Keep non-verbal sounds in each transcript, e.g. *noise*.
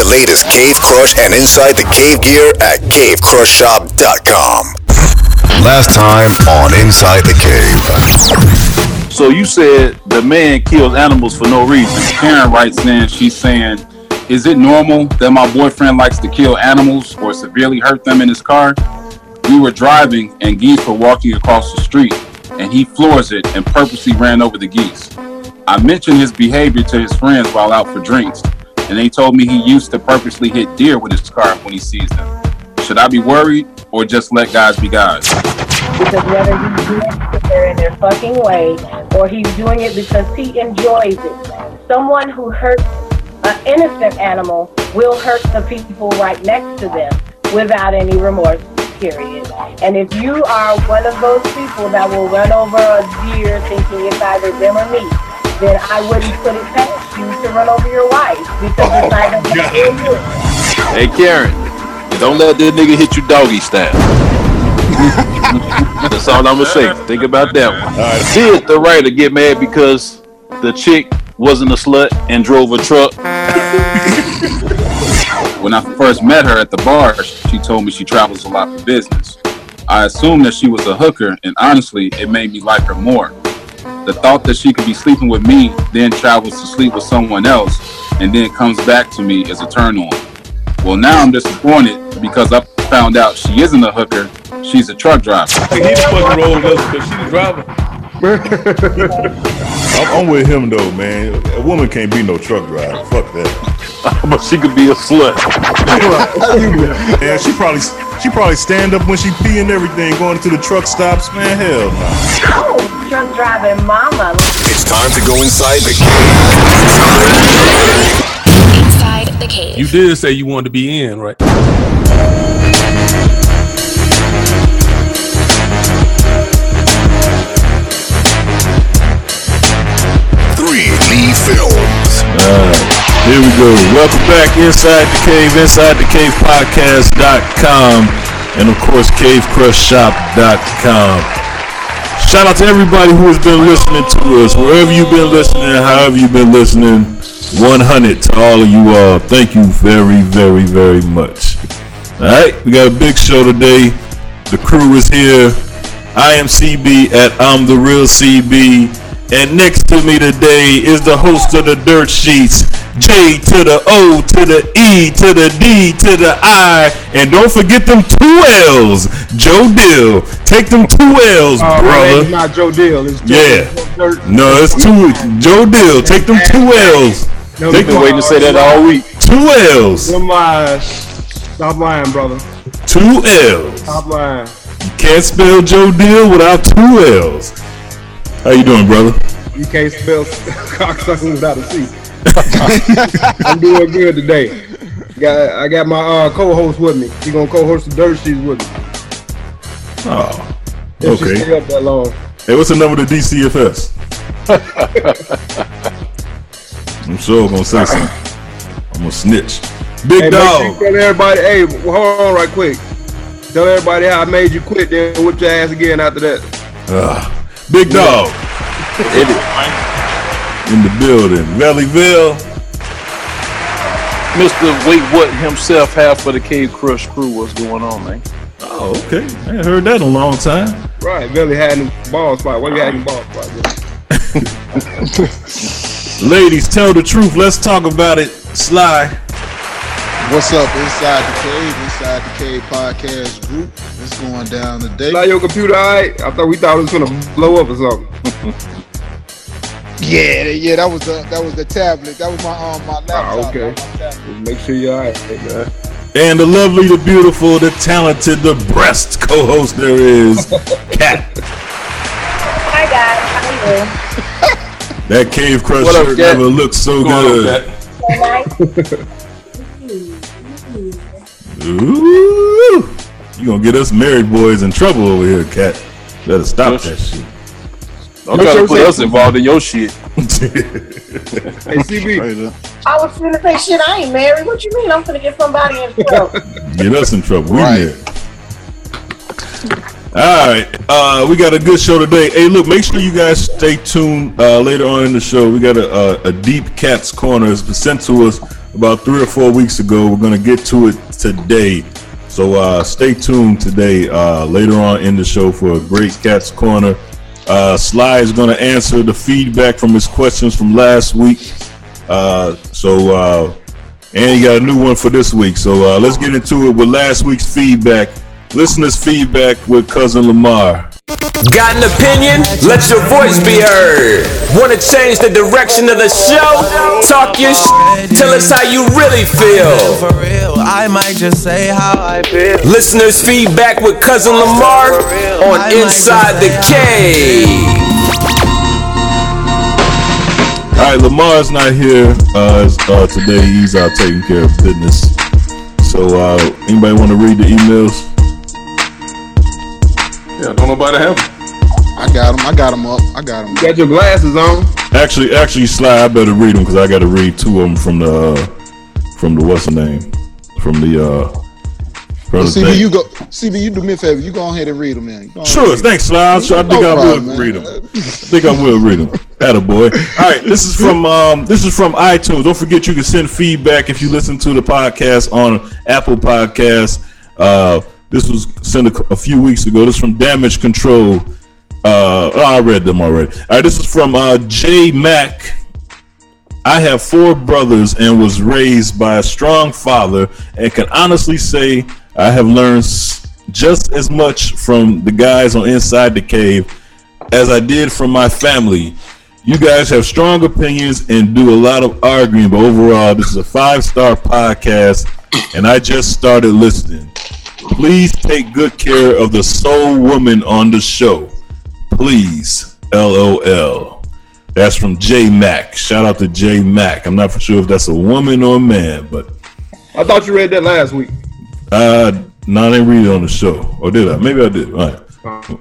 the latest Cave Crush and inside the cave gear at cavecrushshop.com. Last time on Inside the Cave. So you said the man kills animals for no reason. Karen writes in, she's saying, is it normal that my boyfriend likes to kill animals or severely hurt them in his car? We were driving and geese were walking across the street and he floors it and purposely ran over the geese. I mentioned his behavior to his friends while out for drinks, and they told me he used to purposely hit deer with his car when he sees them. Should I be worried or just let guys be guys? Because whether he's doing it in their fucking way or he's doing it because he enjoys it. Someone who hurts an innocent animal will hurt the people right next to them without any remorse period. And if you are one of those people that will run over a deer thinking it's either them or me, then I wouldn't put it past you to run over your wife because it's either me or you. Hey Karen, don't let that nigga hit you doggy style. *laughs* That's all I'm gonna say. Think about that one. Did the writer get mad because the chick wasn't a slut and drove a truck? *laughs* when I first met her at the bar, she told me she travels a lot for business. I assumed that she was a hooker, and honestly, it made me like her more. The thought that she could be sleeping with me, then travels to sleep with someone else, and then comes back to me as a turn on. Well, now I'm disappointed because I found out she isn't a hooker, she's a truck driver. He fucking rolled us because she the driver. *laughs* I'm, I'm with him though, man. A woman can't be no truck driver. Fuck that. But she could be a slut. *laughs* yeah, she probably she probably stand up when she pee and everything, going to the truck stops. Man, hell no. Oh, truck driving mama. It's time to go inside the cave. Inside the cave. You did say you wanted to be in, right? Three Lee Films. Here we go. Welcome back inside the cave, inside the cave podcast.com, and of course, cavecrushshop.com. Shout out to everybody who has been listening to us, wherever you've been listening, however you've been listening. 100 to all of you all. Thank you very, very, very much. All right, we got a big show today. The crew is here. I am CB at I'm the Real CB. And next to me today is the host of the Dirt Sheets, J to the O to the E to the D to the I. And don't forget them two L's, Joe Dill. Take them two L's, oh, man, brother. it's not Joe Deal. It's Joe Yeah. Dirt. No, it's two. Joe Dill. Take them two L's. No, Take come them on, Waiting to say that all week. two L's. Them lies. Stop lying, brother. Two L's. Stop lying. You can't spell Joe Dill without two L's. How you doing, brother? You can't spell *laughs* cocksucking without a C. *laughs* I'm doing good today. Got, I got my uh, co-host with me. She gonna co-host the dirt sheets with me. Oh, If she stay okay. up that long. Hey, what's the number to DCFS? *laughs* I'm sure I'm gonna say something. I'm gonna snitch. Big Hey, make sure dog. tell everybody. Hey, hold on right quick. Tell everybody how I made you quit, then whip your ass again after that. Ah, big dog. In the building. Valleyville. Mr. Wait What himself half for the Cave Crush crew. What's going on, man? Oh, okay. I ain't heard that in a long time. Right, Billy had him ball spot. What you had him ball spot? Ladies, tell the truth. Let's talk about it. Sly. What's up inside the cave, inside the cave podcast group? It's going down today? Now your computer, alright? I thought we thought it was gonna blow up or something. *laughs* Yeah, yeah, that was the that was the tablet. That was my um my laptop. Ah, okay. my make sure you're alright, man. And the lovely, the beautiful, the talented, the breast co-host there is *laughs* Kat. Hi guys, how are you? That cave crush What up, shirt Kat? never looked so good. *laughs* So nice. Ooh, you gonna get us married boys in trouble over here, Kat. Better stop that shit. Don't try to put us involved in your shit. *laughs* Hey, CB, I was gonna say shit. I ain't married. What you mean? I'm gonna get somebody in trouble. *laughs* get us in trouble. We Right. married. All right, uh, we got a good show today. Hey, look, make sure you guys stay tuned uh, later on in the show. We got a, a, a deep Kat's corner. It's been sent to us about three or four weeks ago. We're gonna get to it today. So uh, stay tuned today, uh, later on in the show for a great Kats Corner. Uh, Sly is going to answer the feedback from his questions from last week. Uh, so, uh, and he got a new one for this week. So uh, let's get into it with last week's feedback. Listeners' feedback with Cousin Lamar. Got an opinion? Let your voice be heard. Want to change the direction of the show? Talk your shit. Tell us how you really feel. For real, I might just say how I feel. Listeners' feedback with Cousin Lamar on Inside the Cave. All right, Lamar's not here uh, uh, today. He's out taking care of business. So, uh, anybody want to read the emails? Yeah, don't nobody have them. I got them. I got them up. I got him. Got your glasses on. Actually, actually, Sly, I better read them because I got to read two of them from the uh, from the what's the name from the uh from the CB, you go. CB, you do me a favor. You go ahead and read them, man. Sure, and read 'em. thanks, Sly. I, I think No I will problem, man. read them. I think I will read them. Attaboy. All right, this is from um, this is from iTunes. Don't forget you can send feedback if you listen to the podcast on Apple Podcasts. Uh, this was sent a, a few weeks ago. This is from Damage Control. Uh, oh, I read them already. All right, this is from uh, J Mac. I have four brothers and was raised by a strong father, and can honestly say I have learned just as much from the guys on Inside the Cave as I did from my family. You guys have strong opinions and do a lot of arguing, but overall, this is a five star podcast, and I just started listening. Please take good care of the soul woman on the show. Please. LOL. That's from J Mac. Shout out to J Mac. I'm not for sure if that's a woman or a man, but I thought you read that last week. uh no, I didn't read it on the show. Or did I? Maybe I did. All right. All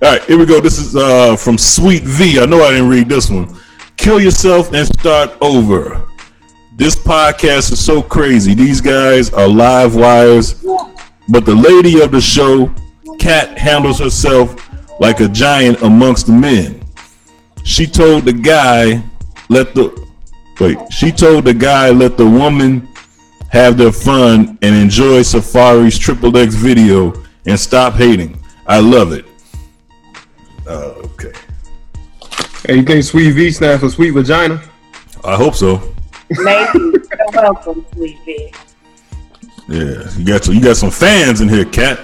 right, here we go. This is uh from Sweet V. I know I didn't read this one. Kill yourself and start over. This podcast is so crazy. These guys are live wires, but the lady of the show, Kat, handles herself like a giant amongst the men. She told the guy, let the wait, she told the guy let the woman have their fun and enjoy Safari's Triple X video and stop hating. I love it. Uh, okay. Hey, you think Sweet V stands for sweet vagina? I hope so. Maybe. *laughs* You're welcome, sweet V. Yeah, you got some, you got some fans in here, Kat.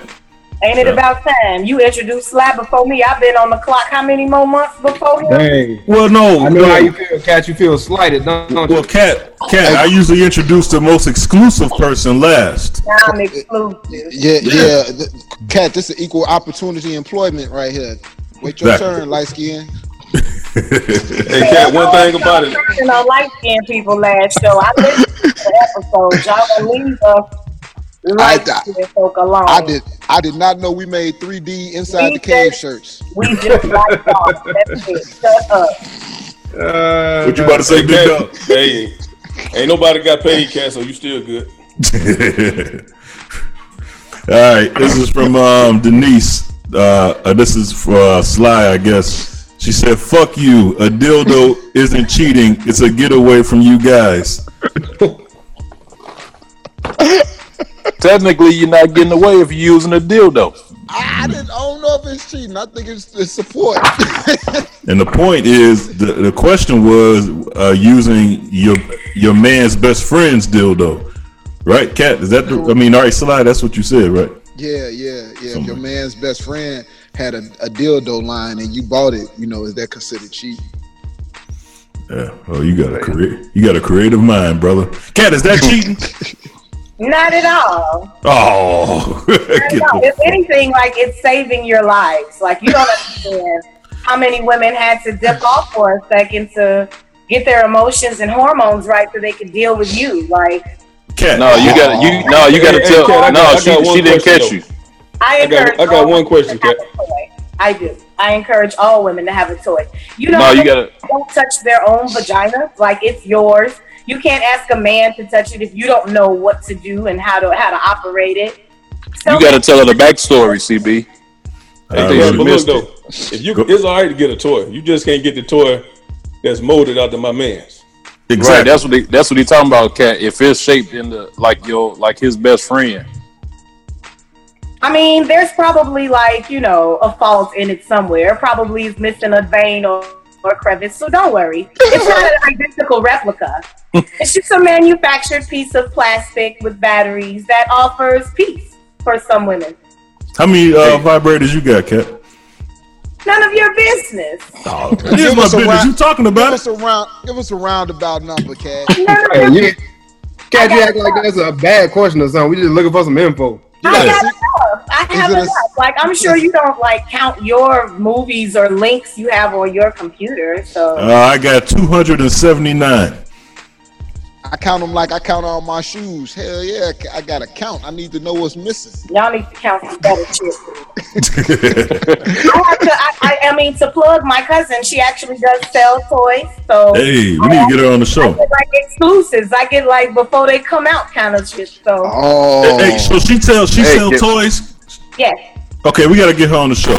Ain't it about time? You introduced Slap before me. I've been on the clock how many more months before him? Dang. Well, no, I know no. how you feel, Kat. You feel slighted, don't, don't you? Well, Kat, Kat. I usually introduce the most exclusive person last. I'm exclusive. Yeah, yeah. th- Kat, this is equal opportunity employment right here. Wait your Exactly. turn, light skin. *laughs* Hey, Kat, one thing about it. You know, light skinned people last show. I listened to the episode. Y'all gonna leave us light skinned folk alone. I did. I did not know we made 3D inside We the cave just- shirts. We just like *laughs* off. That's it. Shut up. Uh, What you about to say, Big Dog? hey, ain't nobody got paid, Kat, so you still good. *laughs* All right, this is from um, Denise. Uh, uh, this is for uh, Sly, I guess. She said, "Fuck you. A dildo isn't cheating. It's a getaway from you guys." *laughs* Technically, you're not getting away if you're using a dildo. I didn't. I don't know if it's cheating. I think it's, it's support. *laughs* And the point is, the, the question was uh, using your your man's best friend's dildo, right? Kat, is that? The, I mean, all right, Sly, that's what you said, right? yeah, yeah, yeah. If your man's best friend had a, a dildo line and you bought it, you know, is that considered cheating? Yeah. Oh, you got a career. You got a creative mind, brother. Kat, is that *laughs* cheating? Not at all. Oh, *laughs* Not at all. If anything, like it's saving your lives. Like you don't understand how many women had to dip off for a second to get their emotions and hormones right so they could deal with you. Like Kat. No, you got to you. No, you got to Hey, hey, tell. Kat, I got- no, I she she didn't catch you. I I got- encourage. I got one question, to have a toy. I do. I encourage all women to have a toy. You know, No, you gotta- don't touch their own vagina like it's yours. You can't ask a man to touch it if you don't know what to do and how to how to operate it. So You got to tell her the backstory, CB. I They think But you look missed though, it. if you it's all right to get a toy, you just can't get the toy that's molded out after my man's. Exactly. Right. That's what he, that's what he talking about, Kat. If it's shaped in the like your like his best friend. I mean, there's probably like, you know, a fault in it somewhere. Probably is missing a vein or, or crevice. So don't worry. It's not an *laughs* identical replica. it's just a manufactured piece of plastic with batteries that offers peace for some women. How many uh, vibrators you got, Kat? None of your business. Oh, *laughs* it is my business. You talking about Give us a round. Give us a roundabout number, Kat. Hey, you, can't you act like that's a bad question or something? We just looking for some info. I got enough. I have it a- enough. Like I'm sure you don't like count your movies or links you have on your computer. So Uh, I got 279. I count them like I count all my shoes. Hell yeah, I got to count. I need to know what's missing. y'all need to count some better shit. *laughs* I have to. I, I, I mean, to plug my cousin, she actually does sell toys. So Hey, we need to get her on the I show. get like exclusives. I get like before they come out kind of shit. So Oh, Hey, so she tells she Hey, sells kid. toys. yes, Okay, we gotta get her on the show.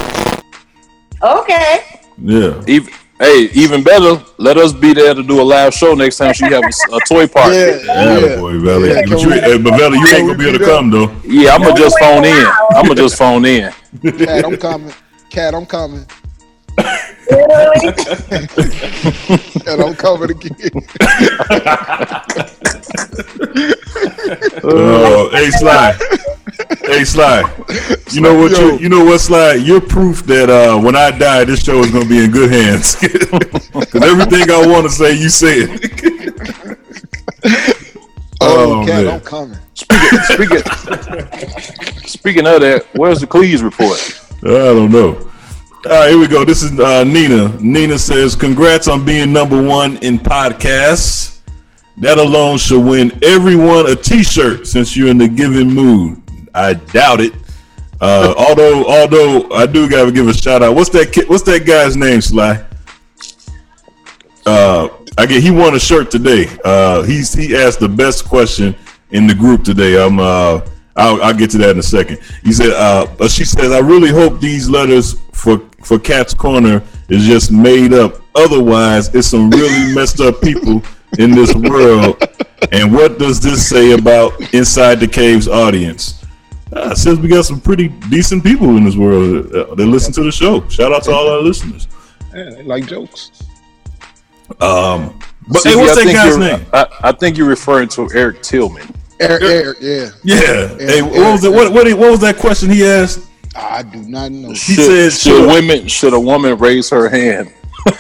okay. Yeah. Even, hey, even better, let us be there to do a live show next time she have a toy *laughs* party. yeah, Yeah, yeah. boy, Valley. Yeah, but you, eh, but Valley, you ain't gonna be able to come though. Yeah, I'm gonna just phone in. I'm gonna just *laughs* phone in. Kat, I'm coming. Kat, I'm coming. Literally. *laughs* Kat, I'm coming again. Oh, hey Sly. Hey Sly. You know what you you know what Sly? You're proof that uh when I die this show is gonna be in good hands. *laughs* Cause everything I wanna say you say it. *laughs* Oh, Oh, Kat, man. I'm coming. Speaking, speaking, speaking of that, where's the Cleeze report? I don't know. All right, here we go. This is uh, Nina. Nina says, "Congrats on being number one in podcasts. That alone should win everyone a T-shirt since you're in the giving mood. I doubt it. Uh, *laughs* although, although I do gotta give a shout out. What's that? Kid, what's that guy's name, Sly? Uh, I get he won a shirt today. Uh, he's he asked the best question in the group today. I'm uh, I'll, I'll get to that in a second. He said, uh, she says, I really hope these letters for for Kat's Corner is just made up. Otherwise, it's some really *laughs* messed up people in this world. And what does this say about Inside the Caves audience? It says we got some pretty decent people in this world uh, that listen to the show. Shout out to all our listeners. Yeah, they like jokes. Um, but CB, hey, what's I that think guy's you're- name? I, I think you're referring to Eric Tillman. Eric, Eric, yeah. Yeah. Hey, what was it? What, what what was that question he asked? I do not know. He should, said, should "Sure." women should a woman raise her hand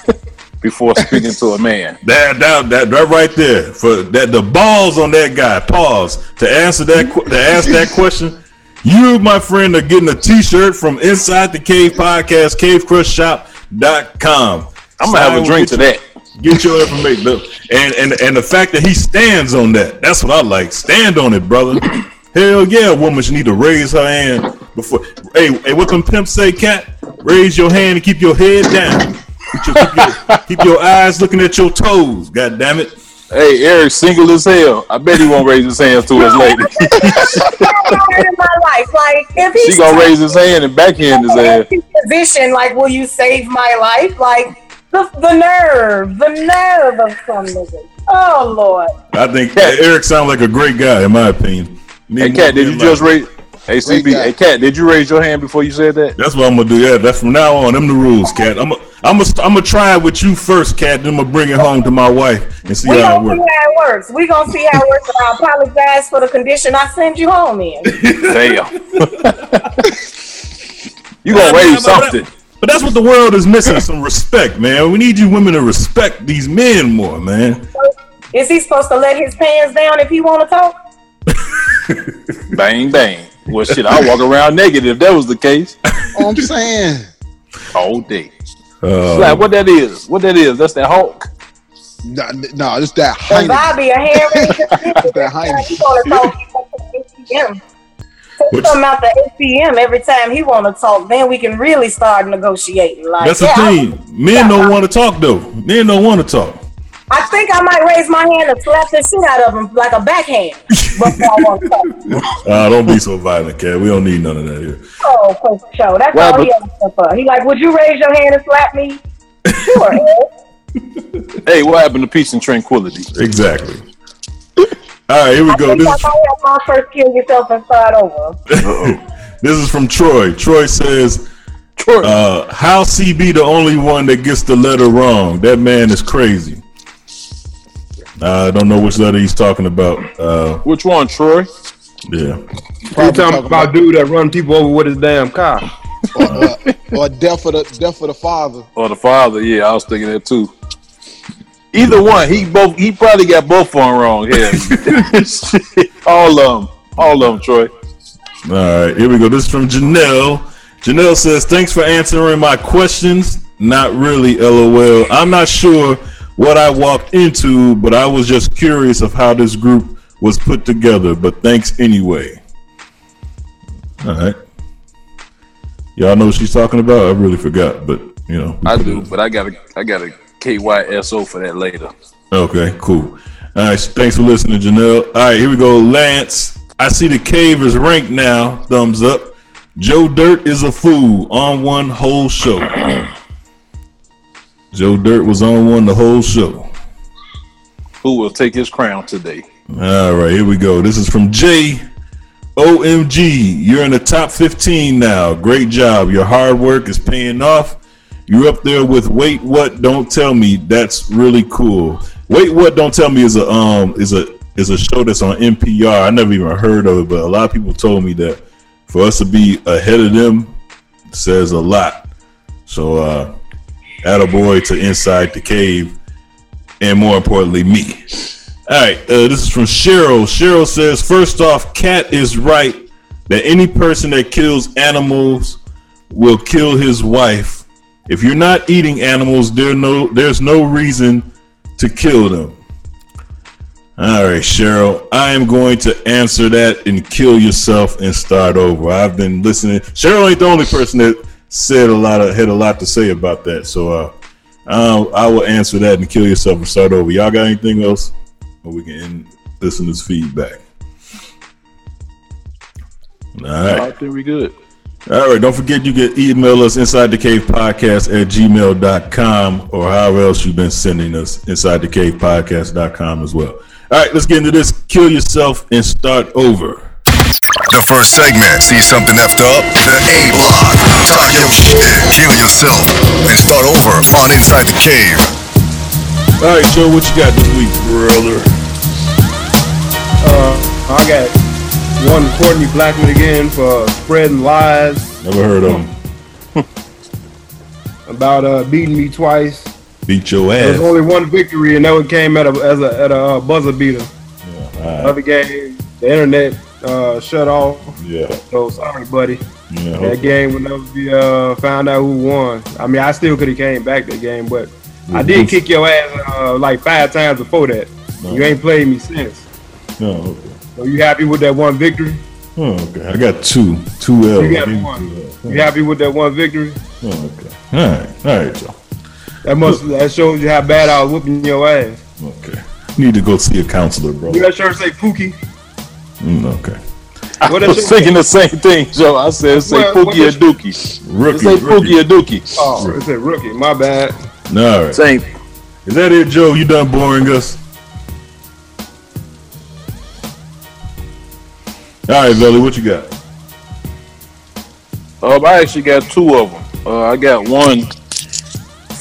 *laughs* before speaking to a man? That, that that that right there for that the balls on that guy. Pause to answer that to ask that question. You, my friend, are getting a T-shirt from Inside the Cave Podcast, CaveCrushShop.com. I'm gonna have a drink to that. Get your information, Look, and and and the fact that he stands on that—that's what I like. Stand on it, brother. Hell yeah, a woman should need to raise her hand before. Hey, hey, what them pimps say, Kat? Raise your hand and keep your head down. Keep your, keep your, keep your eyes looking at your toes. God damn it. Hey, Eric, single as hell. I bet he won't raise his hands to his lady. *laughs* in my life, like if he's she gonna raise his hand and backhand his ass. position, like, will you save my life? Like the the nerve, the nerve of some niggas. Oh Lord. I think Eric sounds like a great guy, in my opinion. Hey, Kat, did you just raise? Hey, CB, hey, Kat, did you raise your hand before you said that? That's what I'm gonna do. Yeah, that's from now on. Them the rules, Kat. I'm gonna I'm gonna I'm gonna try it with you first, Kat. Then I'm gonna bring it home to my wife and see We how it gonna see works. how it works. We gonna see how it works. And I apologize for the condition I send you home in. Damn. *laughs* you gonna raise something? But that's what the world is missing: some respect, man. We need you women to respect these men more, man. Is he supposed to let his pants down if he want to talk? *laughs* Bang bang. Well, shit, I walk around naked if that was the case. Oh, I'm saying. All day. Uh, Like, what that is? What that is? That's that Hulk. No, no, it's that Cause Heineken. I be a hand raiser. *laughs* That Heineken. He wanna talk ATM. Say something out the ATM every time he want to talk. Then we can really start negotiating. Like, That's the yeah, thing. Men don't want to talk though. Men don't want to talk. I think I might raise my hand and slap the shit out of him like a backhand. Before I want to talk. Uh, don't be so violent, Kat. We don't need none of that here. Oh, for sure. That's Well, all he but- ever for. He like, would you raise your hand and slap me? Sure. *laughs* Hey, what happened to peace and tranquility? Exactly. All right, here we I go. think This I is, might have my first kill yourself and start over. *laughs* this is from Troy. Troy says, Troy. uh, "How CB the only one that gets the letter wrong? That man is crazy." I don't know which letter he's talking about. Uh, Which one, Troy? yeah. You talking about dude that run people over with his damn car? or, or death for the death for the father. Or the father? Yeah, I was thinking that too. Either one, he both he probably got both of them wrong. Yeah, *laughs* all of them, all of them, Troy. All right, here we go. This is from Janelle. Janelle says, "Thanks for answering my questions. Not really, lol. I'm not sure what I walked into, but I was just curious of how this group was put together. But thanks anyway." All right. Y'all know what she's talking about? I really forgot, but you know. I do, but I got a I got a KYSO for that later. Okay, cool. All right, thanks for listening, Janelle. All right, here we go. Lance, I see the cave is ranked now. Thumbs up. Joe Dirt is a fool on one whole show. *clears throat* Joe Dirt was on one the whole show. Who will take his crown today? All right, here we go. This is from Jay. OMG, you're in the top 15 now. Great job. Your hard work is paying off. You're up there with Wait What Don't Tell Me. That's really cool. Wait What Don't Tell Me is a um is a is a show that's on NPR. I never even heard of it, but a lot of people told me that for us to be ahead of them says a lot. So uh attaboy to Inside the Cave and more importantly me. All right, uh, this is from Cheryl. Cheryl says, first off, Kat is right that any person that kills animals will kill his wife. If you're not eating animals, there no there's no reason to kill them. All right, Cheryl, I am going to answer that and kill yourself and start over. I've been listening. Cheryl ain't the only person that said a lot of had a lot to say about that. So uh, I'll, I will answer that and kill yourself and start over. Y'all got anything else? Or we can end listeners' feedback. All right. I think we good. All right, don't forget you can email us inside the cave podcast at gmail.com or however else you've been sending us inside the cave podcast.com as well. All right, let's get into this. Kill yourself and start over. The first segment, see something effed up? The A block. Talk your shit, kill yourself, and start over on Inside the Cave. All right, Joe, what you got this week, brother? Uh, I got one Courtney Blackman again for spreading lies Never heard of him. *laughs* about uh, beating me twice. Beat your ass. There's only one victory, and that one came at a as a at a uh, buzzer beater. Alright. Other game, the internet uh, shut off. Yeah. So sorry, buddy. Yeah, that hopefully. game would never be uh, found out who won. I mean, I still could have came back that game, but I did kick your ass uh, like five times before that. You ain't played me since. No, okay. So you happy with that one victory? Oh, okay. I got two. Two L's. You got one. two You happy with that one victory? Oh, okay. All right. All right, Joe. That must that shows you how bad I was whooping your ass. Okay. Need to go see a counselor, bro. You that shirt say Pookie? Mm, okay. I What was is it? thinking the same thing, Joe. I said, say What- what Pookie or Dookie. Rookie, It say. Pookie or Dookie. Oh, it said rookie. My bad. All right. Same. Is that it, Joe? You done boring us? All right, Velle, what you got? Um, I actually got two of them. Uh, I got one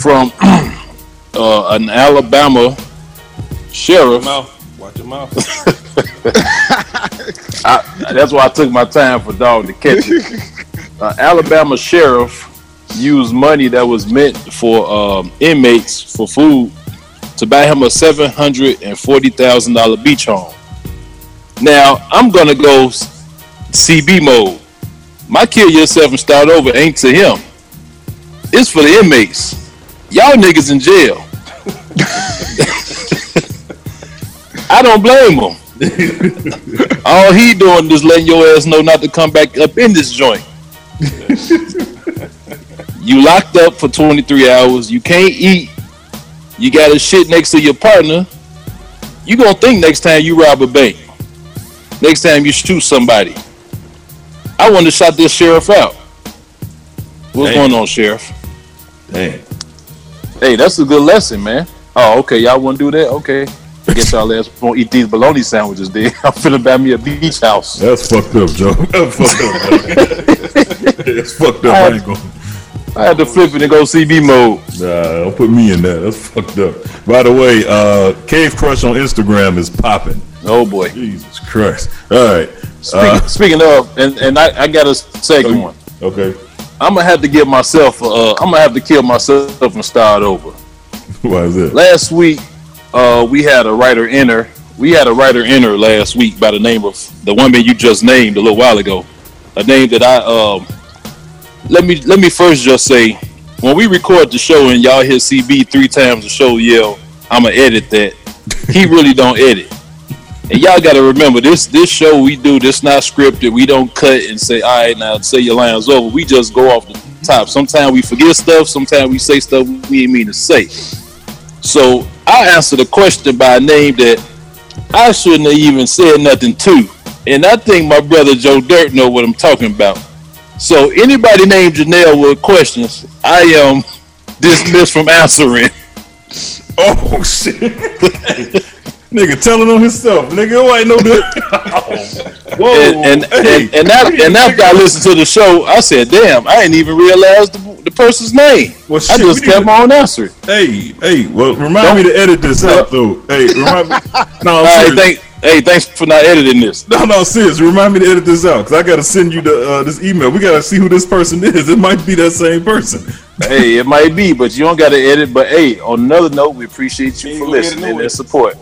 from *clears throat* uh, an Alabama sheriff. Mouth. Watch your mouth. *laughs* *laughs* I, that's why I took my time for dog to catch it. Uh, Alabama sheriff used money that was meant for um, inmates for food to buy him a seven hundred and forty thousand dollar beach home. Now I'm gonna go CB mode. My kill yourself and start over ain't to him. It's for the inmates. Y'all niggas in jail. *laughs* I don't blame him. *laughs* All he doing is letting your ass know not to come back up in this joint. *laughs* you locked up for 23 hours. You can't eat. You got a shit next to your partner. You gonna think next time you rob a bank. Next time you shoot somebody. I want to shot this sheriff out. What's Damn. going on, sheriff? Damn. Hey, that's a good lesson, man. Oh, okay. Y'all want to do that? Okay. I guess y'all ass won't eat these bologna sandwiches. Then *laughs* I'm finna buy me a beach house. That's fucked up, Joe. *laughs* That's fucked up. That's fucked up. I ain't going. I had to flip it and go CB mode. Nah, don't put me in that. That's fucked up. By the way, uh, Cave Crush on Instagram is popping. Oh boy, Jesus Christ! All right. Speaking, Uh, speaking of, and, and I, I got a second one. okay. I'm gonna have to give myself. Uh, I'm gonna have to kill myself and start over. *laughs* Why is that? Last week, uh, we had a writer enter. We had a writer enter last week by the name of the woman you just named a little while ago. A name that I um. Let me let me first just say, when we record the show and y'all hear CB three times the show yell, "I'ma edit that." He *laughs* really don't edit. And y'all got to remember this this show we do this not scripted. We don't cut and say, "All right, now say your lines over." We just go off the top. Sometimes we forget stuff. Sometimes we say stuff we didn't mean to say. So I answered a question by a name that I shouldn't have even said nothing to, and I think my brother Joe Dirt know what I'm talking about. So anybody named Janelle with questions, I am dismissed from answering. *laughs* Oh shit! *laughs* nigga telling on himself. Nigga, who ain't no good. *laughs* Whoa! and and, hey. and, and, that, and after I listened to the show, I said, "Damn, I didn't even realize the, the person's name." Well, I just kept need to- on answering. Hey, hey, well, remind me to edit this out though. Hey, remind me. *laughs* No, All right, serious. thank, hey, thanks for not editing this. No, no, serious. Remind me to edit this out because I got to send you the uh, this email. We got to see who this person *laughs* is. It might be that same person. hey, it might be, but you don't got to edit. But hey, on another note, we appreciate you for go ahead and listening and support.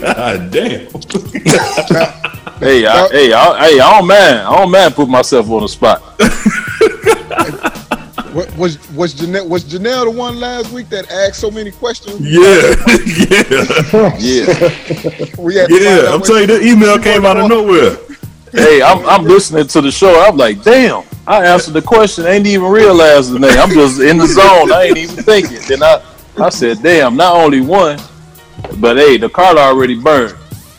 God damn. *laughs* Hey, I, hey, I, hey, I don't mind. I don't mind putting myself on the spot. *laughs* What, was was Janelle was Janelle the one last week that asked so many questions? Yeah, *laughs* yeah, Yeah. We had yeah. I'm telling you, the email came out of nowhere. hey, I'm, I'm listening to the show. I'm like, damn. I answered the question. I ain't even realized the name. I'm just in the zone. I ain't even thinking. Then I, I said, damn. Not only one, but hey, the card already burned.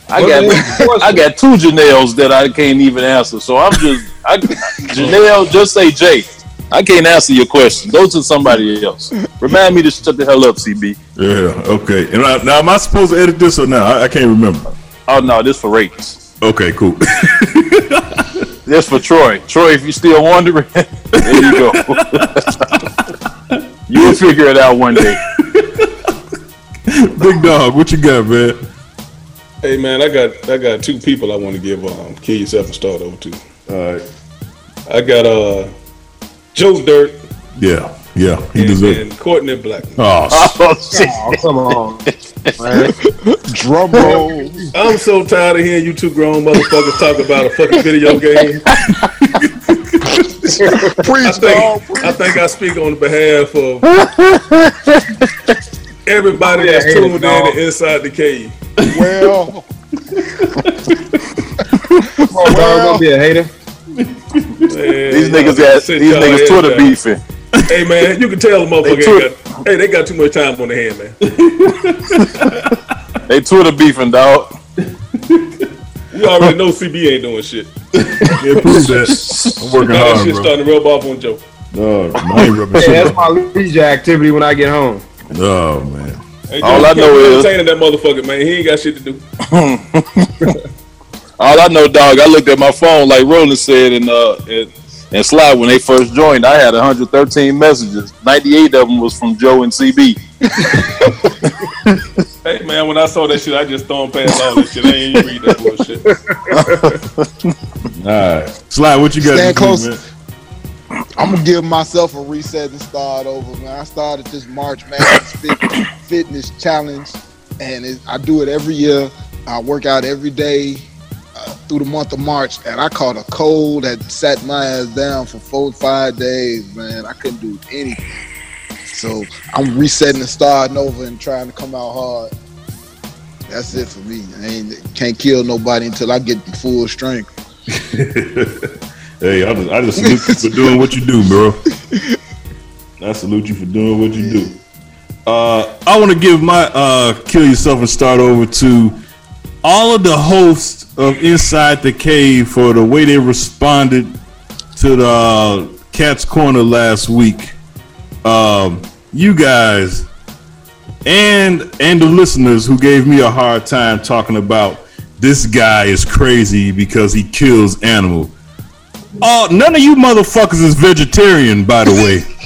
I got, *laughs* I got two Janelles that I can't even answer. So I'm just, I, Janelle, just say Jay. I can't answer your question. Go to somebody else. Remind me to shut the hell up, CB. Yeah. Okay. And I, now, am I supposed to edit this or not? I, I can't remember. Oh no, this for ratings. Okay. Cool. *laughs* This for Troy. Troy, if you're still wondering, *laughs* there you go. You'll figure it out one day. Big dog, what you got, man? Hey man, I got I got two people I want to give um kill yourself and start over to. All right. I got uh Joe Dirt Yeah. Yeah. He and, deserves. it. and Courtney Black. Oh, Oh. Oh, *laughs* come on. Drum *laughs* roll. I'm so tired of hearing you two grown motherfuckers talk about a fucking video game. *laughs* I Preach, dog. think, I think I speak on behalf of everybody that's Yeah, tuned in to Inside the Cave. Well, *laughs* Dog gonna be a hater. These niggas got these niggas Twitter beefing. Hey man, you can tell the motherfucker They ain't got, hey, they got too much time on their hand, man. *laughs* They Twitter beefing, dog. You already know CB ain't doing shit. yeah, prove that. *laughs* I'm working Now that hard, shit bro. starting to rub off on Joe. No, I ain't rubbing Hey, shit that's off. my leisure activity when I get home. Oh man. Hey, All I know is- entertaining that motherfucker, man. He ain't got shit to do. *laughs* All I know, dog, I looked at my phone like Roland said and uh and, and Sly when they first joined. I had 113 messages. 98 of them was from Joe and CB. *laughs* Hey man, when I saw that shit, I just thrown past all this shit. I ain't even read that bullshit. *laughs* All right. Sly, what you got? Stand this week, close. man? I'm gonna give myself a reset and start over, man. I started this March Madness *coughs* fit, fitness challenge, and it, I do it every year. I work out every day uh, through the month of March, and I caught a cold that sat my ass down for four or five days, man. I couldn't do anything. So I'm resetting and starting over and trying to come out hard. That's it for me. I ain't can't kill nobody until I get the full strength. *laughs* hey, I just, I just salute you for doing what you do, bro. I salute you for doing what you do. Uh, I want to give my uh, kill yourself and start over to all of the hosts of Inside the Cave for the way they responded to the uh, Kat's Corner last week. Um, you guys and and the listeners who gave me a hard time talking about this guy is crazy because he kills animal. Oh, none of you motherfuckers is vegetarian, by the way. *laughs*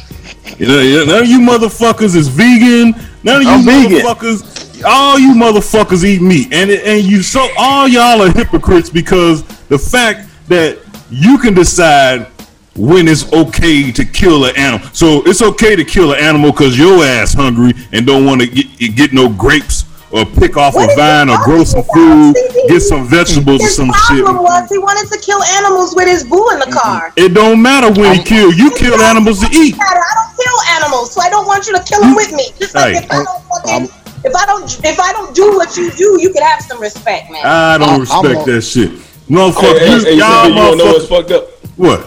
You know, none of you motherfuckers is vegan. None of you I'm vegan. motherfuckers, all you motherfuckers eat meat, and and you so all y'all are hypocrites because the fact that you can decide when it's okay to kill an animal. So it's okay to kill an animal because your ass hungry and don't want to get, get no grapes or pick off a vine or grow some food, get some vegetables or some shit. problem was he wanted to kill animals with his boo in the car. It don't matter when he kill. You kill animals to eat. Matter. I don't kill animals, so I don't want you to kill them with me. Just like Hey. if I don't fucking, if I don't if I don't do what you do, you can have some respect, man. I don't I'm- respect I'm a- that shit. Motherfucker, Hey, hey, you, hey, y'all you don't know what's motherfuckers. fucked up? What?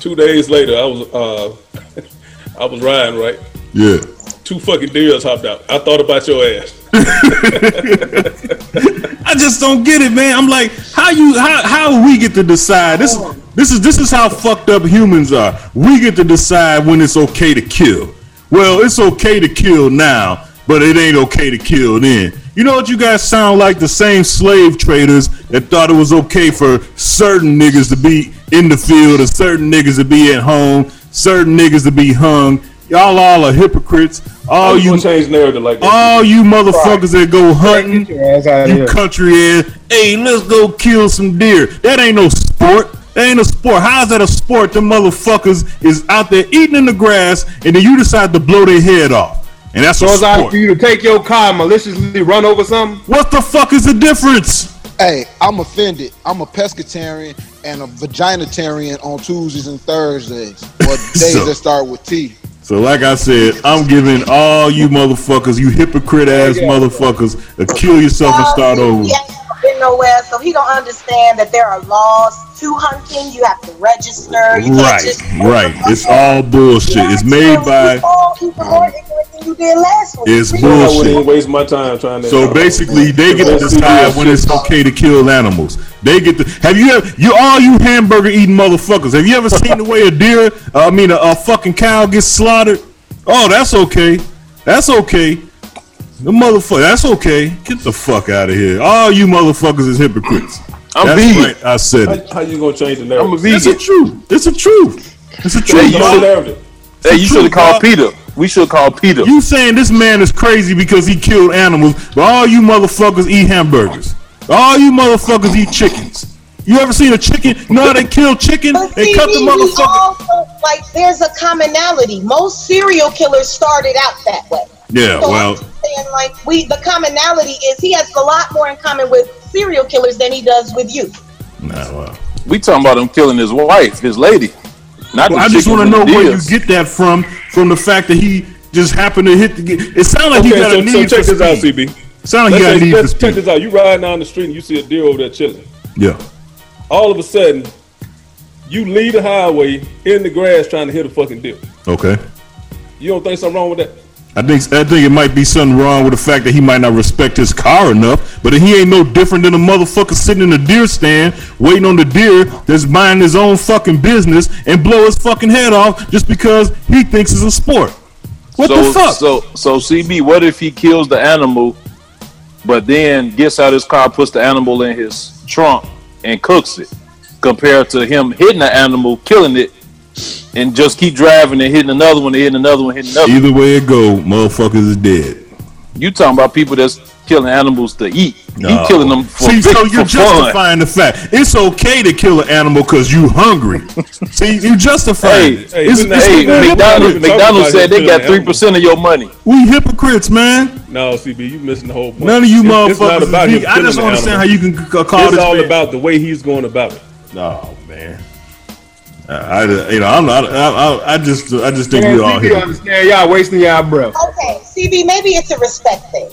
Two days later, I was uh, *laughs* I was riding right. Yeah. Two fucking deers hopped out. I thought about your ass. *laughs* I just don't get it, man. I'm like, how you how how we get to decide this? This is this is how fucked up humans are. We get to decide when it's okay to kill. Well, it's okay to kill now, but it ain't okay to kill then. You know what? You guys sound like the same slave traders that thought it was okay for certain niggas to be in the field and certain niggas to be at home, certain niggas to be hung. Y'all all are hypocrites. All How you you change narrative like that? all you motherfuckers that go hunting, you here. country ass. Hey, let's go kill some deer. That ain't no sport. That ain't a sport. How's that a sport? The motherfuckers is out there eating in the grass, and then you decide to blow their head off, and that's So a it's out sport. for you to take your car and maliciously run over something? What the fuck is the difference? Hey, I'm offended. I'm a pescatarian and a vaginatarian on Tuesdays and Thursdays, or days *laughs* So- that start with T. So, like I said, I'm giving all you motherfuckers, you hypocrite ass motherfuckers, a kill yourself and start over. He been nowhere, so he don't understand that there are laws to hunting. You have to register. You can't Right, just right. It's all bullshit. It's made by. even more you did last week. It's bullshit. even waste my time trying to. So basically, they get to decide when it's okay to kill animals. They get to. Have you ever? You all you hamburger eating motherfuckers. Have you ever seen the way a deer? Uh, I mean, a, a fucking cow gets slaughtered? Oh, that's okay. That's okay. The motherfucker. That's okay. Get the fuck out of here. All you motherfuckers is hypocrites. I'm that's vegan. right. I said it. How, how you gonna change the narrative? I'm a vegan. It's a vegan. truth. It's a truth. It's a Hey, truth. you dog. should- Hey, you should true, have called dog. Peter. We should have called Peter. You saying this man is crazy because he killed animals, but all you motherfuckers eat hamburgers. All you motherfuckers eat chickens. You ever seen a chicken? You know how they kill chicken? But They cut the motherfucker. also, like, there's a commonality. Most serial killers started out that way. Yeah, So well, I'm just saying, like, we the commonality is he has a lot more in common with serial killers than he does with you. nah, well. We talking about him killing his wife, his lady. Not Well, I just want to know where you get that from. From the fact that he just happened to hit the. It sounds like Okay, he got so, a need so need check for this out. CB. Sound like he Let's got a need for let's check speed. this out. You riding down the street and you see a deer over there chilling. Yeah. All of a sudden, you leave the highway in the grass trying to hit a fucking deer. Okay. You don't think something wrong with that? I think I think it might be something wrong with the fact that he might not respect his car enough, but he ain't no different than a motherfucker sitting in a deer stand waiting on the deer that's minding his own fucking business and blow his fucking head off just because he thinks it's a sport. What so, the fuck? So, so CB, what if he kills the animal, but then gets out his car, puts the animal in his trunk, and cooks it, compared to him hitting the animal, killing it, and just keep driving and hitting another one, and hitting another one, hitting another. one. Either way it go, motherfuckers is dead. You talking about people that's killing animals to eat? No. You killing them for, See, so you're *laughs* fun. justifying the fact it's okay to kill an animal because you hungry. *laughs* See, you justifying Hey, it. hey, It's- hey, it's- we're McDonald's. McDonald's said they got three percent of your money. We hypocrites, man. No, CB, you missing the whole point. None of you It's- it's motherfuckers not is about him. I just don't understand how you can c- call It's this all man- about the way he's going about it. Oh man. I, I you know I'm not I, I, I just I just think we all you here. understand y'all wasting y'all breath. Okay, CB, maybe it's a respect thing.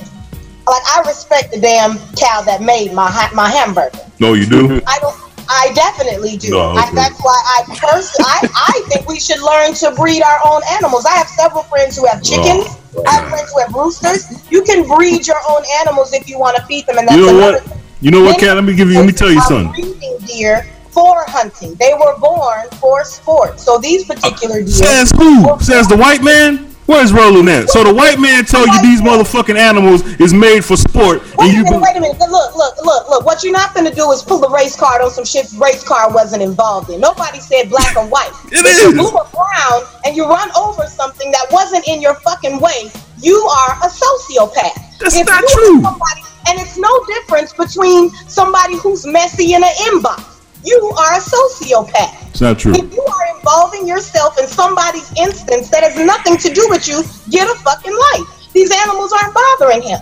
Like I respect the damn cow that made my ha- my hamburger. No, you do. *laughs* I don't. I definitely do. No, I, that's why I personally, I, I think we should learn to breed our own animals. I have several friends who have oh, chickens. Oh, I have friends who have roosters. You can breed your own animals if you want to feed them, and that's You know another what? You know what, Many Kat? Let me give you. Let me tell you are something. breeding deer for hunting. They were born for sport. So these particular uh, deer Says who? Says the white man. Where's rolling at? So the white man tell you these motherfucking animals is made for sport, and Wait a you minute, wait a minute. Look, look, look, look. What you're not going to do is pull a race card on some shit race car wasn't involved in. Nobody said black or white. *laughs* It if you is. move around and you run over something that wasn't in your fucking way, you are a sociopath. That's If not true. Somebody, and it's no difference between somebody who's messy in an inbox. You are a sociopath. It's not true. If you are involving yourself in somebody's instance that has nothing to do with you, get a fucking life. These animals aren't bothering him.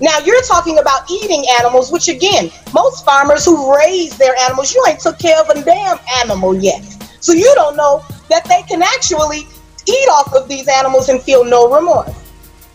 Now you're talking about eating animals, which again, most farmers who raise their animals, you ain't took care of a damn animal yet. So you don't know that they can actually eat off of these animals and feel no remorse.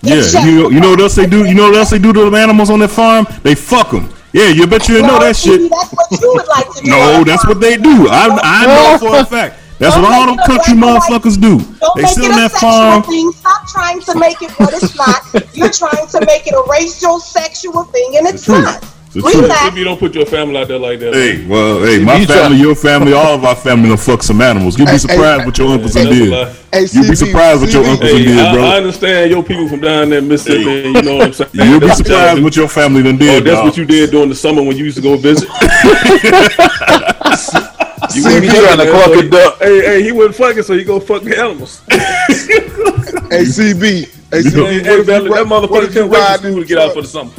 Yeah, you know, you know what else they do? You know what else they do to the animals on their farm? They fuck them. Yeah, you bet you didn't know that shit. That's what you would like to do. *laughs* No, that's what they do. I, I know *laughs* for a fact. That's what all them country motherfuckers do. Don't They make sit it on a that sexual farm. thing. Stop trying to make it what it's not. *laughs* You're trying to make it a racial, sexual thing, and it's truth. not. It's the truth. Relax. If you don't put your family out there like that. Hey, man. well, hey, my You try- family, your family, all of our family done fuck some animals. You'd be surprised what your uncles and did. Hey, You'd be surprised what your CB. uncles and Hey, did, I, I understand your people from down there in Mississippi. and You know what I'm saying? You'd be That's what y'all surprised do. what your family done Oh, that's dog. what you did during the summer when you used to go visit. *laughs* you See, wouldn't he fucking, trying to man, clock it up. Hey, hey, he wasn't fucking, so he go fuck the animals. *laughs* Hey, CB. Hey, CB. Hey, hey, if you Valley, ri- that motherfucker can't wait ride for school to get out for the summer.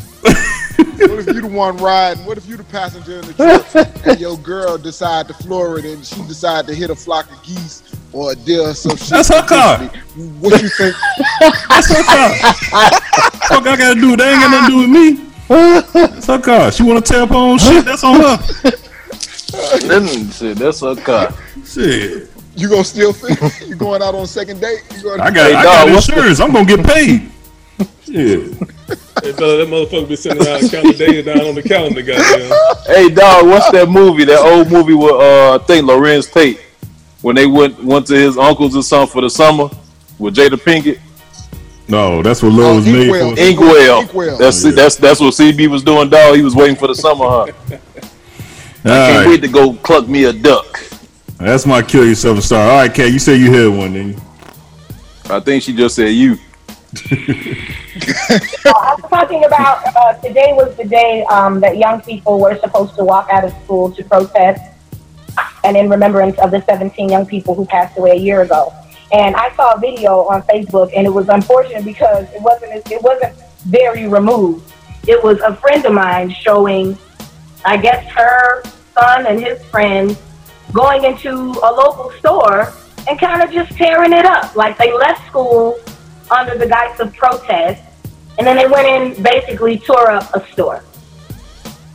What if you the one riding? What if you the passenger in the truck and your girl decide to floor it and she decide to hit a flock of geese or a deer or some shit? That's her car. What you think? That's her car. Fuck, I gotta do. That ain't got nothing to do with me. That's her car. She wanna tear up her own shit. That's on her. Then shit, that's her car. Shit. You gonna still fit? You going out on second date? You going I got, Hey, I dog, got what's the- insurance. I'm gonna get paid. Shit. Hey, fella, that motherfucker be sitting around counting days down on the calendar, goddamn. Hey, dog, what's that movie? That old movie with uh, I think Larenz Tate when they went went to his uncle's or something for the summer with Jada Pinkett. No, that's what love was made for. Inkwell. Inkwell. That's Oh, yeah. that's that's what CB was doing, dog. He was waiting for the summer, huh? *laughs* I can't All wait to go cluck me a duck. That's my kill yourself and star. All right, Kat, you say you had one, then. I think she just said you. Uh, *laughs* I'm talking about uh, today was the day um, that young people were supposed to walk out of school to protest, and in remembrance of the 17 young people who passed away a year ago. And I saw a video on Facebook, and it was unfortunate because it wasn't it wasn't very removed. It was a friend of mine showing, I guess, her son and his friends going into a local store and kind of just tearing it up. Like they left school under the guise of protest, and then they went in basically tore up a store.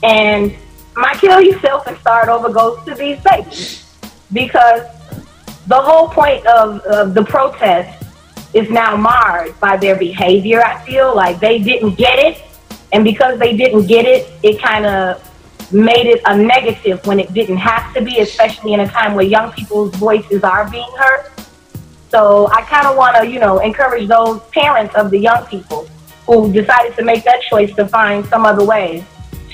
And my kill yourself and start over goes to these babies because the whole point of, of the protest is now marred by their behavior. I feel like they didn't get it, and because they didn't get it, it kind of made it a negative when it didn't have to be, especially in a time where young people's voices are being heard. So I kind of want to, you know, encourage those parents of the young people who decided to make that choice to find some other way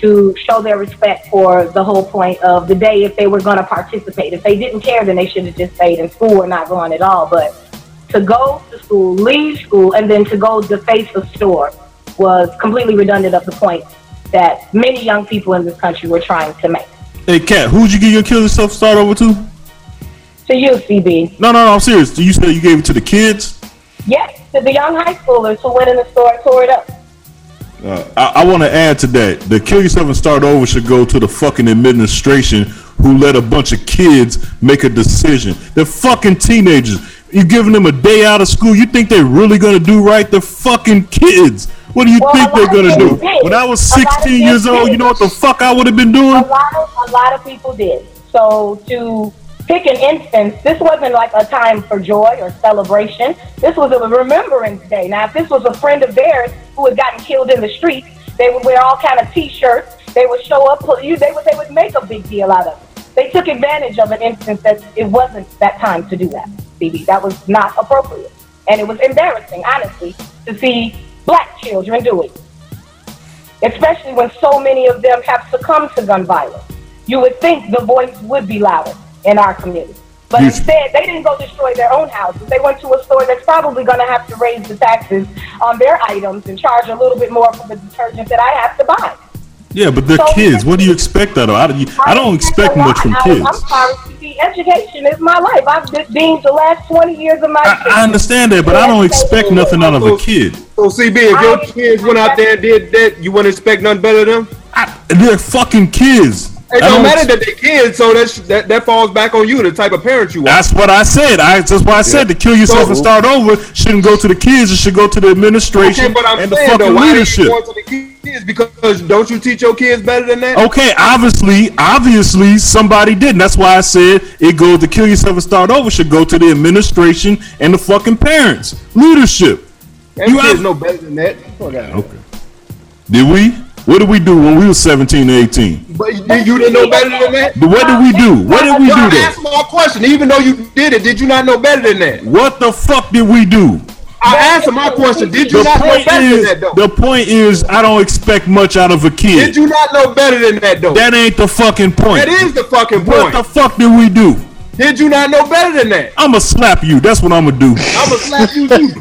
to show their respect for the whole point of the day if they were going to participate. If they didn't care, then they should have just stayed in school or not going at all. But to go to school, leave school, and then to go to deface a store was completely redundant of the point that many young people in this country were trying to make. Hey, Kat, who'd you give your killer yourself start over to? To you, CB. No, no, no, I'm serious. You said you gave it to the kids? Yes, to the young high schoolers who went in the store and tore it up. Uh, I, I want to add to that. The kill yourself and start over should go to the fucking administration who let a bunch of kids make a decision. They're fucking teenagers. You giving them a day out of school. You think they're really gonna do right? They're fucking kids. What do you Well, think they're gonna do? did. When I was A lot of 16 years old, did. you know what the fuck I would have been doing? A lot of a lot of people did. So to pick an instance, this wasn't like a time for joy or celebration. This was a remembrance day. Now, if this was a friend of theirs who had gotten killed in the streets, they would wear all kind of T-shirts. They would show up. You, they would they would make a big deal out of it. They took advantage of an instance that it wasn't that time to do that. BB, that was not appropriate, and it was embarrassing, honestly, to see black children do it especially when so many of them have succumbed to gun violence. You would think the voice would be louder in our community. But You- instead, they didn't go destroy their own houses. They went to a store that's probably going to have to raise the taxes on their items and charge a little bit more for the detergent that I have to buy. Yeah, but they're So- kids. What do you expect out of? I, I don't expect much from kids. I'm sorry. See, education is my life. I've just been deemed the last 20 years of my I understand that, but I don't expect nothing out of a kid. So CB, if your kids went out there and did that, you wouldn't expect nothing better than them? They're fucking kids. It don't matter that they're kids, so that's, that that falls back on you, the type of parent you are. That's what I said. I that's why I said to kill yourself and start over shouldn't go to the kids. It should go to the administration Okay, but I'm and the fucking though, you leadership. going to the kids? Because don't you teach your kids better than that? Okay, obviously, obviously somebody didn't. That's why I said it goes to kill yourself and start over should go to the administration and the fucking parents, leadership. Them kids know better than that. Okay. Did we? What did we do when we were 17 and 18? But you, you didn't know better than that. But what did we do? What did we do Well, though? Ask my question. Even though you did it, did you not know better than that? What the fuck did we do? I answered my question. Did you The not know point better than is, that though? the point is, I don't expect much out of a kid. Did you not know better than that though? That ain't the fucking point. That is the fucking point. What the fuck did we do? Did you not know better than that? I'ma slap you. That's what I'ma do. I'ma slap you too.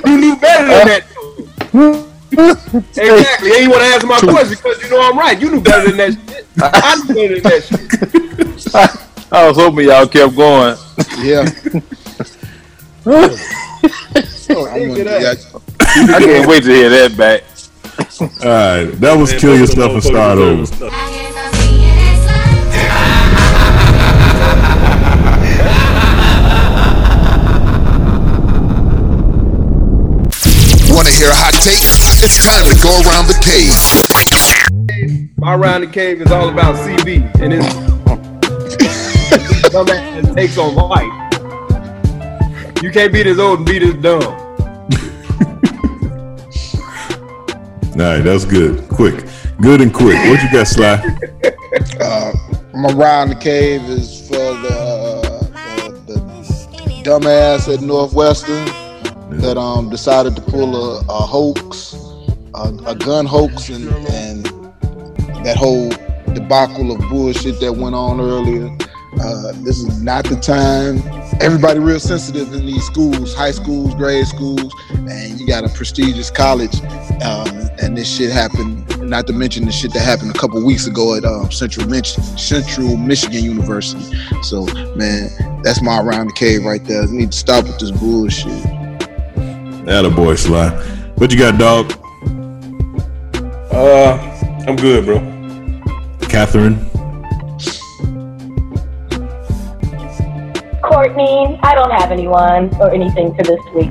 *laughs* you knew better than that. Exactly. You ain't want to answer my question because you know I'm right. You knew better than that shit. I knew better than that shit. *laughs* I was hoping y'all kept going. Yeah. I can't wait to hear that back. All right, that was kill yourself and start over. Want to hear a hot take? It's time to go around the cave. My round the cave is all about CB and his dumbass takes on life. You can't be this old and be this dumb. All right, that's good. Quick, good and quick. What you got, Sly? Uh, my round the cave is for the, uh, the, the dumbass at Northwestern that um decided to pull a, a hoax, a, a gun hoax, and and that whole debacle of bullshit that went on earlier. Uh, this is not the time. Everybody real sensitive in these schools, high schools, grade schools, and you got a prestigious college, um, and this shit happened. Not to mention the shit that happened a couple weeks ago at um, Central Mich- Central Michigan University. So, man, that's my around the cave right there. We need to stop with this bullshit. That a boy, Sly. What you got, dog? Uh, I'm good, bro. Catherine. Courtney, I don't have anyone or anything for this week.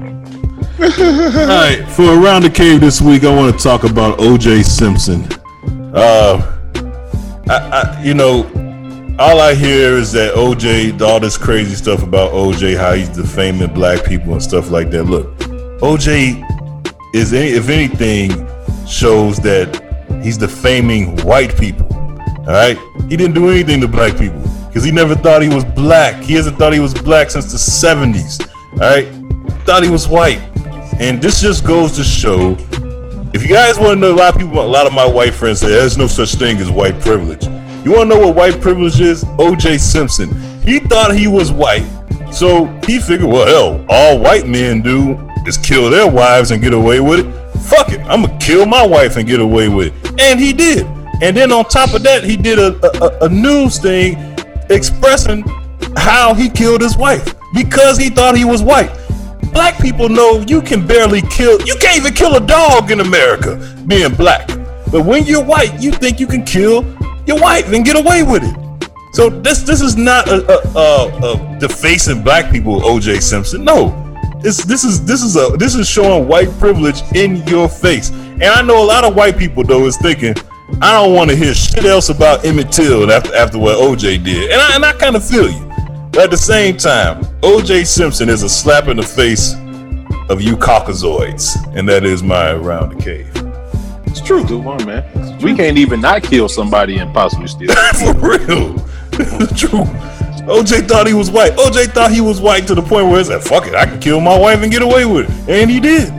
*laughs* All right, for around the cave this week, I want to talk about O.J. Simpson. Uh, I, I, you know, all I hear is that O.J. all this crazy stuff about O.J. how he's defaming black people and stuff like that. Look, O.J. is, any, if anything, shows that he's defaming white people. All right, he didn't do anything to black people because he never thought he was black. He hasn't thought he was black since the '70s. All right, thought he was white. And this just goes to show if you guys want to know, a lot of people, a lot of my white friends say there's no such thing as white privilege. You want to know what white privilege is? OJ Simpson. He thought he was white, so he figured, well, hell, all white men do is kill their wives and get away with it. Fuck it, I'm gonna kill my wife and get away with it. And he did. And then on top of that, he did a, a, a news thing expressing how he killed his wife because he thought he was white. Black people know you can barely kill, you can't even kill a dog in America being black. But when you're white, you think you can kill your wife and get away with it. So this this is not a, a, a, a defacing black people, OJ Simpson. No, this this is this is a this is showing white privilege in your face. And I know a lot of white people though is thinking, I don't want to hear shit else about Emmett Till after after what OJ did, and I and I kind of feel you. But at the same time, OJ Simpson is a slap in the face of you Caucasoids, and that is my around the cave. It's true, dude, one man. We can't even not kill somebody and possibly steal. *laughs* For real, it's *laughs* true. OJ thought he was white. OJ thought he was white to the point where he said, "Fuck it, I can kill my wife and get away with it," and he did.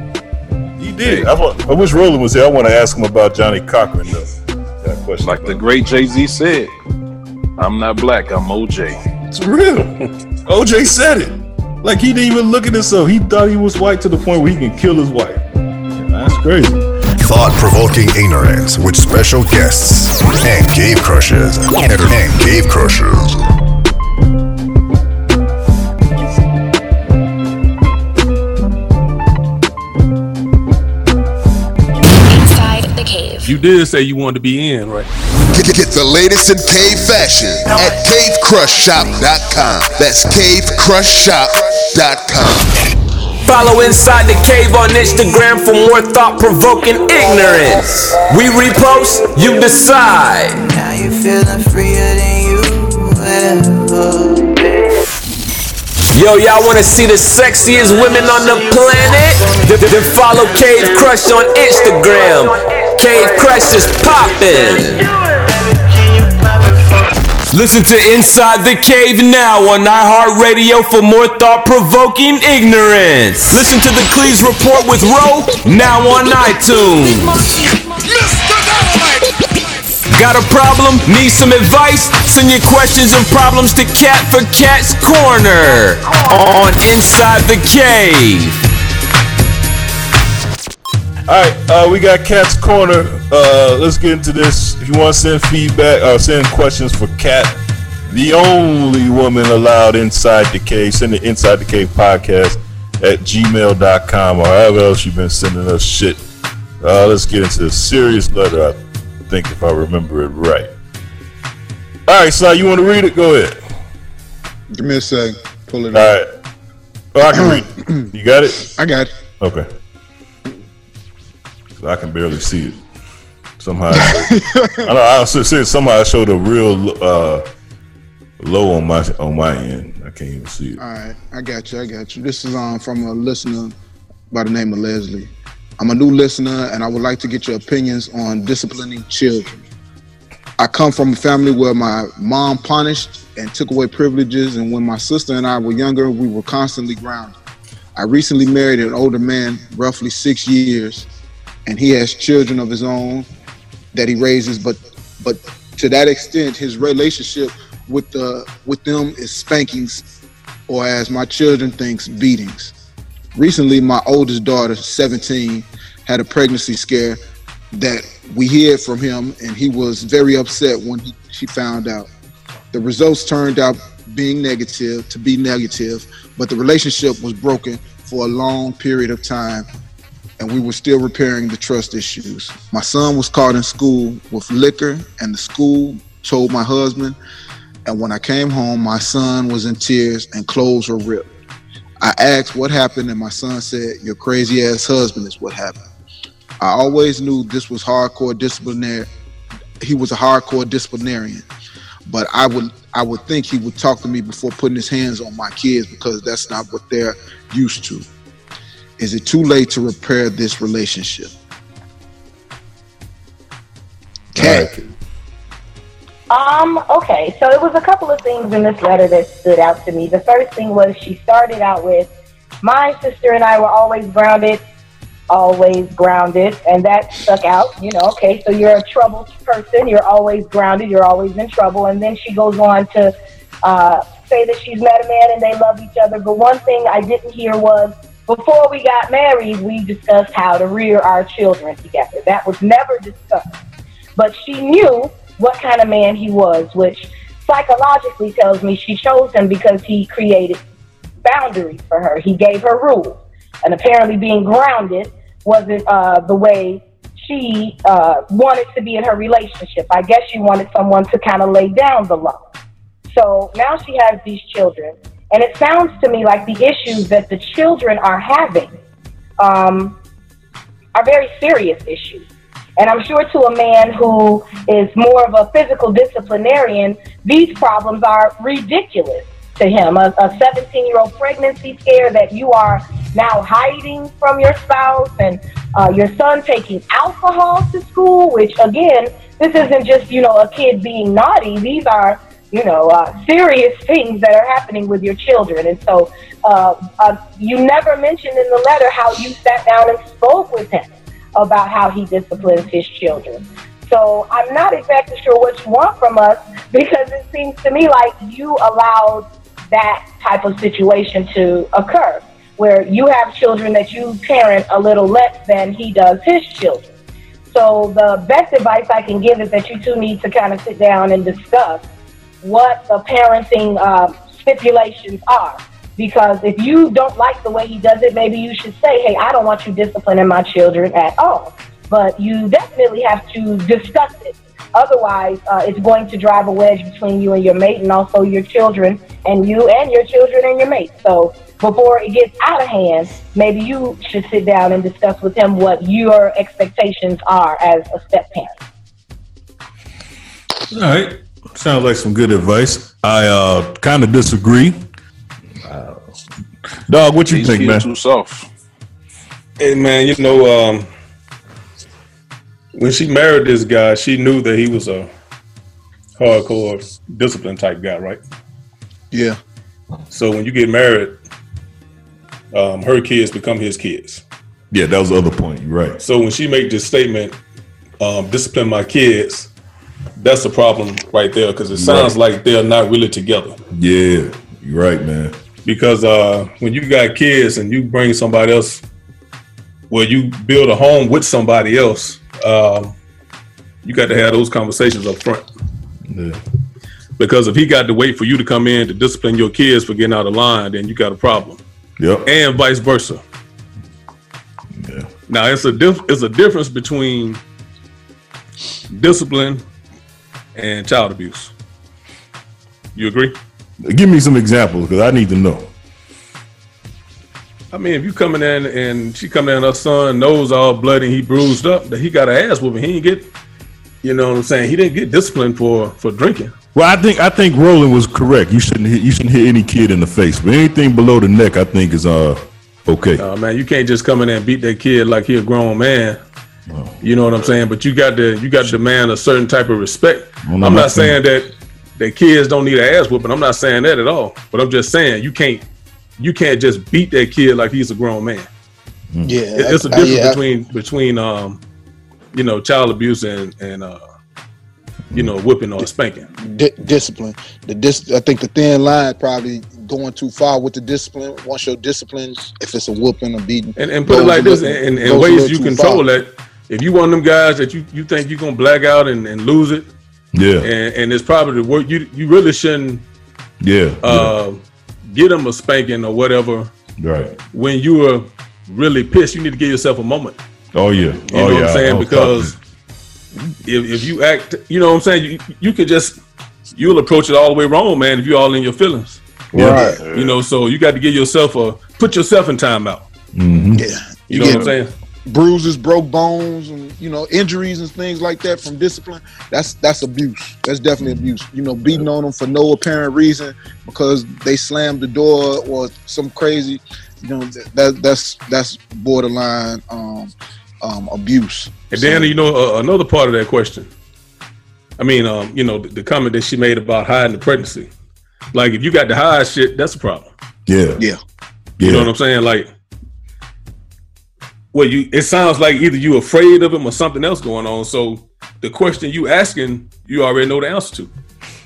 He did. I, wa- I wish Roland was here. I want to ask him about Johnnie Cochran though. Got a question Like the great Jay Z said, I'm not black. I'm OJ. It's real. *laughs* OJ said it. Like he didn't even look at himself. He thought he was white to the point where he can kill his wife. That's crazy. Thought provoking ignorance with special guests and cave crushers. And cave crushers. You did say you wanted to be in, right? Get, get the latest in cave fashion at cavecrushshop.com. That's cavecrushshop.com. Follow Inside the Cave on Instagram for more thought provoking ignorance. We repost, you decide. Now you feeling freer than you ever. Yo, y'all wanna see the sexiest women on the planet? Then, then follow Cave Crush on Instagram. Cave Crush is poppin'. Listen to Inside the Cave now on iHeartRadio for more thought provoking ignorance. Listen to the Cleeze Report with Ro now on iTunes. Got a problem? Need some advice? Send your questions and problems to Kat for Kat's Corner on Inside the Cave. All right, uh, we got Kat's Corner. Uh, let's get into this. If you want to send feedback or send questions for Kat, the only woman allowed inside the cave, send it inside the cave podcast at gmail.com or however else you've been sending us shit. Uh, let's get into the serious letter, I think, if I remember it right. All right, so you want to read it? Go ahead. Give me a sec. Pull it All up. right. Oh, I can read it. *clears throat* You got it? I got it. Okay. I can barely see it. Somehow, I, *laughs* know. I saying somehow I showed a real uh, low on my on my end. I can't even see it. All right, I got you. I got you. This is um from a listener by the name of Leslie. I'm a new listener, and I would like to get your opinions on disciplining children. I come from a family where my mom punished and took away privileges, and when my sister and I were younger, we were constantly grounded. I recently married an older man, roughly six years, and he has children of his own that he raises. But but to that extent, his relationship with the with them is spankings, or as my children thinks, beatings. Recently, my oldest daughter, 17, had a pregnancy scare that we hid from him, and he was very upset when he, she found out. The results turned out being negative to be negative, but the relationship was broken for a long period of time, and we were still repairing the trust issues. My son was caught in school with liquor, and the school told my husband. And when I came home, my son was in tears and clothes were ripped. I asked what happened, and my son said, Your crazy ass husband is what happened. I always knew this was hardcore disciplinary. He was a hardcore disciplinarian, but I would I would think he would talk to me before putting his hands on my kids because that's not what they're used to. Is it too late to repair this relationship? Kat. Um, okay, so it was a couple of things in this letter that stood out to me. The first thing was she started out with, My sister and I were always grounded, always grounded, and that stuck out. You know, okay, so you're a troubled person, you're always grounded, you're always in trouble. And then she goes on to uh, say that she's met a man and they love each other. But one thing I didn't hear was, before we got married, we discussed how to rear our children together. That was never discussed. But she knew what kind of man he was, which psychologically tells me she chose him because he created boundaries for her. He gave her rules. And apparently, being grounded wasn't uh, the way she uh, wanted to be in her relationship. I guess she wanted someone to kind of lay down the law. So now she has these children. And it sounds to me like the issues that the children are having um, are very serious issues. And I'm sure to a man who is more of a physical disciplinarian, these problems are ridiculous to him. A 17 year old pregnancy scare that you are now hiding from your spouse, and uh, your son taking alcohol to school, which again, this isn't just, you know, a kid being naughty. These are, you know, uh, serious things that are happening with your children. And so uh, uh, you never mentioned in the letter how you sat down and spoke with him about how he disciplines his children. So I'm not exactly sure what you want from us, because it seems to me like you allowed that type of situation to occur where you have children that you parent a little less than he does his children. So the best advice I can give is that you two need to kind of sit down and discuss what the parenting uh, stipulations are. Because if you don't like the way he does it, maybe you should say, hey, I don't want you disciplining my children at all. But you definitely have to discuss it. Otherwise, uh, it's going to drive a wedge between you and your mate and also your children and you and your children and your mate. So before it gets out of hand, maybe you should sit down and discuss with him what your expectations are as a step parent. All right. Sounds like some good advice. I uh, kind of disagree. Uh, dog, what you These think, man? Too soft. Hey man, you know, um, when she married this guy, she knew that he was a hardcore discipline type guy, right? Yeah. So when you get married, um, her kids become his kids. Yeah, that was the other point. You're right. So when she made this statement, um, discipline my kids, that's a problem right there because it sounds like they're not really together. Yeah, you're right, man. Because uh, when you got kids and you bring somebody else, well, you build a home with somebody else, um, you got to have those conversations up front. Yeah. Because if he got to wait for you to come in to discipline your kids for getting out of line, then you got a problem. Yep. And vice versa. Yeah. Now it's a diff- it's a difference between discipline and child abuse. You agree? Give me some examples because I need to know. I mean, if you coming in and she coming in, her son nose all bloody, he bruised up, that he got an ass whooping. He didn't get, you know what I'm saying? He didn't get disciplined for for drinking. Well, I think I think Roland was correct. You shouldn't hit, you shouldn't hit any kid in the face, but anything below the neck, I think is uh okay. Uh, man, you can't just come in there and beat that kid like he a grown man. You know what I'm saying? But you got to you got to demand a certain type of respect. Well, I'm I'm not not saying that that kids don't need an ass whooping. I'm not saying that at all. But I'm just saying you can't you can't just beat that kid like he's a grown man. Yeah. It- it's a I- I- difference yeah, between between um you know child abuse and and uh you know whipping or spanking. di- discipline. The dis- I think the thin line probably going too far with the discipline. Once your discipline, if it's a whooping or beating, And, and put it like this, little- in, in ways you too control far. that. If you one of them guys that you, you think you're gonna black out and, and lose it, Yeah, and, and it's probably the work you you really shouldn't yeah, uh, get them a spanking or whatever. right. When you are really pissed, you need to give yourself a moment. Oh yeah, You oh know yeah. what I'm saying? I was Because if, if you act, you know what I'm saying, you, you could just you'll approach it all the way wrong, man. If you're all in your feelings, Right. You know, so you got to give yourself a put yourself in timeout. talking. Mhm. Yeah. You, know what I'm saying? Bruises, broke bones, and you know injuries and things like that from discipline. That's that's abuse. That's definitely abuse. You know, beating on them for no apparent reason because they slammed the door or some crazy. You know, that that's that's borderline um, um, abuse. And then you know uh, another part of that question. I mean, um, you know, the, the comment that she made about hiding the pregnancy. Like, if you got to hide shit, that's a problem. Yeah, Yeah. You yeah. know what I'm saying? Like, well, you it sounds like either you afraid of him or something else going on. So the question you asking, you already know the answer to.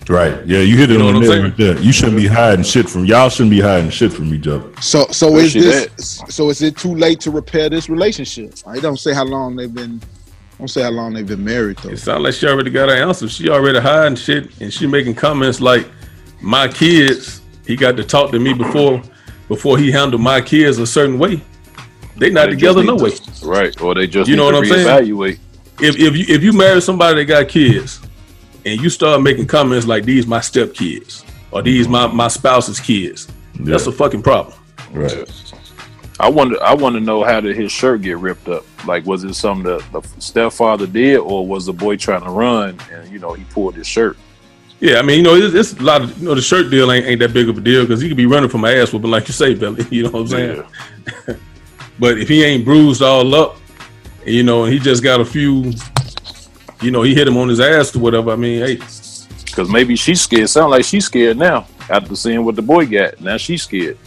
Right. Yeah, you hit it You know on the I'm nail right there. You shouldn't be hiding shit from y'all. Shouldn't be hiding shit from each other. So so is Especially this so is it too late to repair this relationship? I don't say how long they've been. Don't say how long they've been married though. It sounds like she already got her answer. She already hiding shit, and she making comments like, "My kids, he got to talk to me before before he handled my kids a certain way. They not They together need no to- way. Right. Or they just You need know to what I'm saying? reevaluate. If if you if you marry somebody that got kids, and you start making comments like these my stepkids or these my my spouse's kids, that's a fucking problem. Right. I wonder. I want to know how did his shirt get ripped up? Like, was it something that the stepfather did, or was the boy trying to run and you know he pulled his shirt? Yeah, I mean, you know, it's, it's a lot of you know the shirt deal ain't, ain't that big of a deal because he could be running from my ass whooping like you say, Billy. *laughs* You know what I'm saying? *laughs* but if he ain't bruised all up, you know, and he just got a few, you know, he hit him on his ass or whatever. I mean, hey, Because maybe she's scared. Sound like she's scared now after seeing what the boy got. Now she's scared.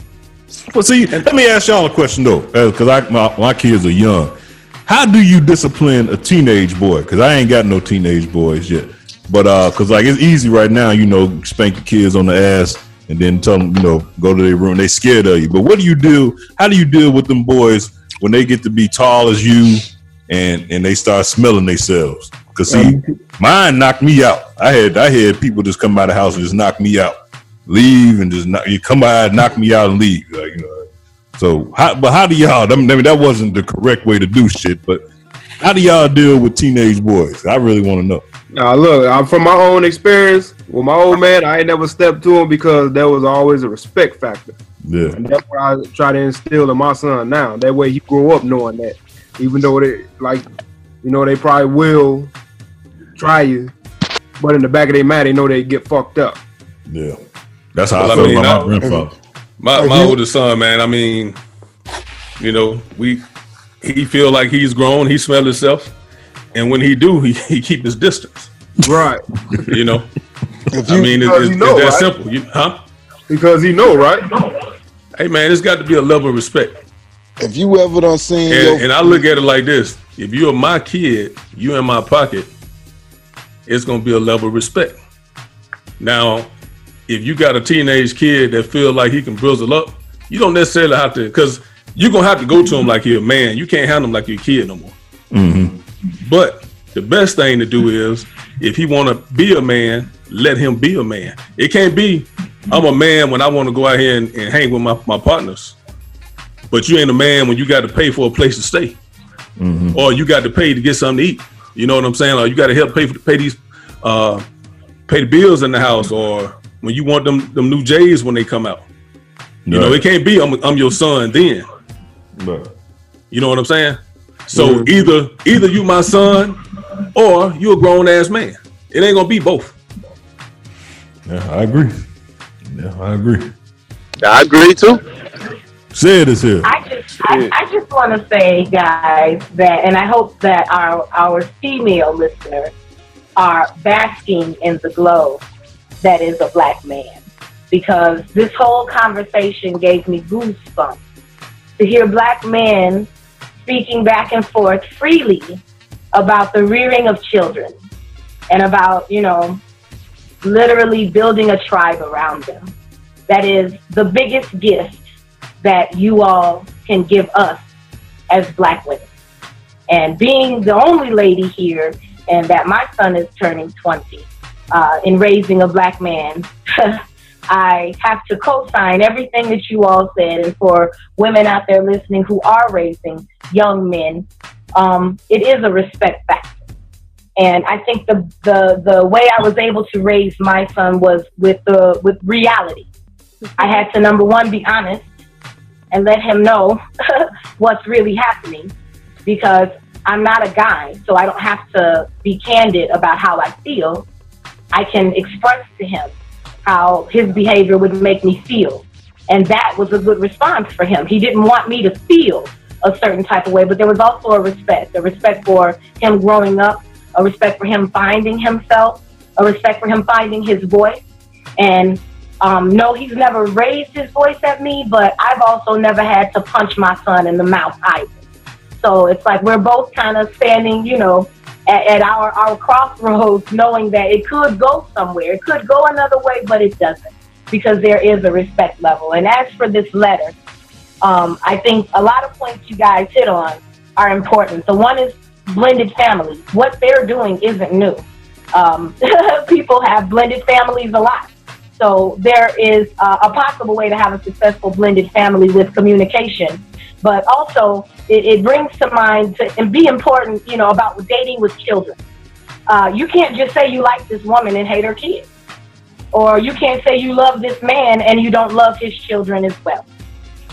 Well, see, let me ask y'all a question though, because I my, my kids are young. How do you discipline a teenage boy? Because I ain't got no teenage boys yet. But uh, cause like it's easy right now, you know, spank the kids on the ass and then tell them, you know, go to their room. They scared of you. But what do you do? How do you deal with them boys when they get to be tall as you and and they start smelling themselves? Cause see, um, mine knocked me out. I had I had people just come out of the house and just knock me out, leave and just knock, you come by, knock me out and leave. Like, you know. So, how, but how do y'all? I mean, that wasn't the correct way to do shit. But how do y'all deal with teenage boys? I really want to know. Now look, I'm from my own experience with my old man. I ain't never stepped to him because there was always a respect factor, Yeah. and that's what I try to instill in my son now. That way he grow up knowing that, even though they like, you know, they probably will try you, but in the back of their mind, they know they get fucked up. Yeah, that's how Well, I I feel mean, about I- my grandfather. My my oldest son, man. I mean, you know, we he feel like he's grown. He smell himself, and when he do, he, he keep his distance. Right. You know. If I mean, it's, it's, know, it's that right? simple. You, huh? Because he know, right? Hey, man, it's got to be a level of respect. If you ever done seen And, your and I look at it like this: if you're my kid, you in my pocket, it's gonna be a level of respect. Now, if you got a teenage kid that feel like he can bristle up, you don't necessarily have to, because you're gonna have to go to him like you're a man. You can't handle him like you're kid no more. Mm-hmm. But the best thing to do is, if he want to be a man, let him be a man. It can't be, I'm a man when I want to go out here and, and hang with my, my partners. But you ain't a man when you got to pay for a place to stay, or you got to pay to get something to eat. You know what I'm saying? Or you got to help pay for pay these, uh, pay the bills in the house, or when you want them them new J's when they come out. You know, it can't be I'm, I'm your son then. Right. You know what I'm saying? So Mhm. either either you my son or you a grown ass man. It ain't gonna be both. Yeah, I agree. Yeah, I agree. I agree too. Said is here. I just, I, I just want to say, guys, that, and I hope that our our female listeners are basking in the glow that is a black man, because this whole conversation gave me goosebumps to hear black men speaking back and forth freely about the rearing of children and about, you know, literally building a tribe around them. That is the biggest gift that you all can give us as black women. And being the only lady here, and that my son is turning 20, uh, in raising a black man, *laughs* I have to co sign everything that you all said. And for women out there listening who are raising young men, um, it is a respect factor. And I think the, the, the way I was able to raise my son was with the with reality. I had to number one be honest and let him know *laughs* what's really happening because I'm not a guy, so I don't have to be candid about how I feel. I can express to him how his behavior would make me feel. And that was a good response for him. He didn't want me to feel a certain type of way, but there was also a respect a respect for him growing up, a respect for him finding himself, a respect for him finding his voice. And um, no, he's never raised his voice at me, but I've also never had to punch my son in the mouth either. So it's like we're both kind of standing, you know, at, at our, our crossroads, knowing that it could go somewhere. It could go another way, but it doesn't because there is a respect level. And as for this letter, um, I think a lot of points you guys hit on are important. So one is blended families. What they're doing isn't new. Um, *laughs* people have blended families a lot. So there is uh, a possible way to have a successful blended family with communication. But also, it, it brings to mind to and be important, you know, about dating with children. Uh, you can't just say you like this woman and hate her kids, or you can't say you love this man and you don't love his children as well.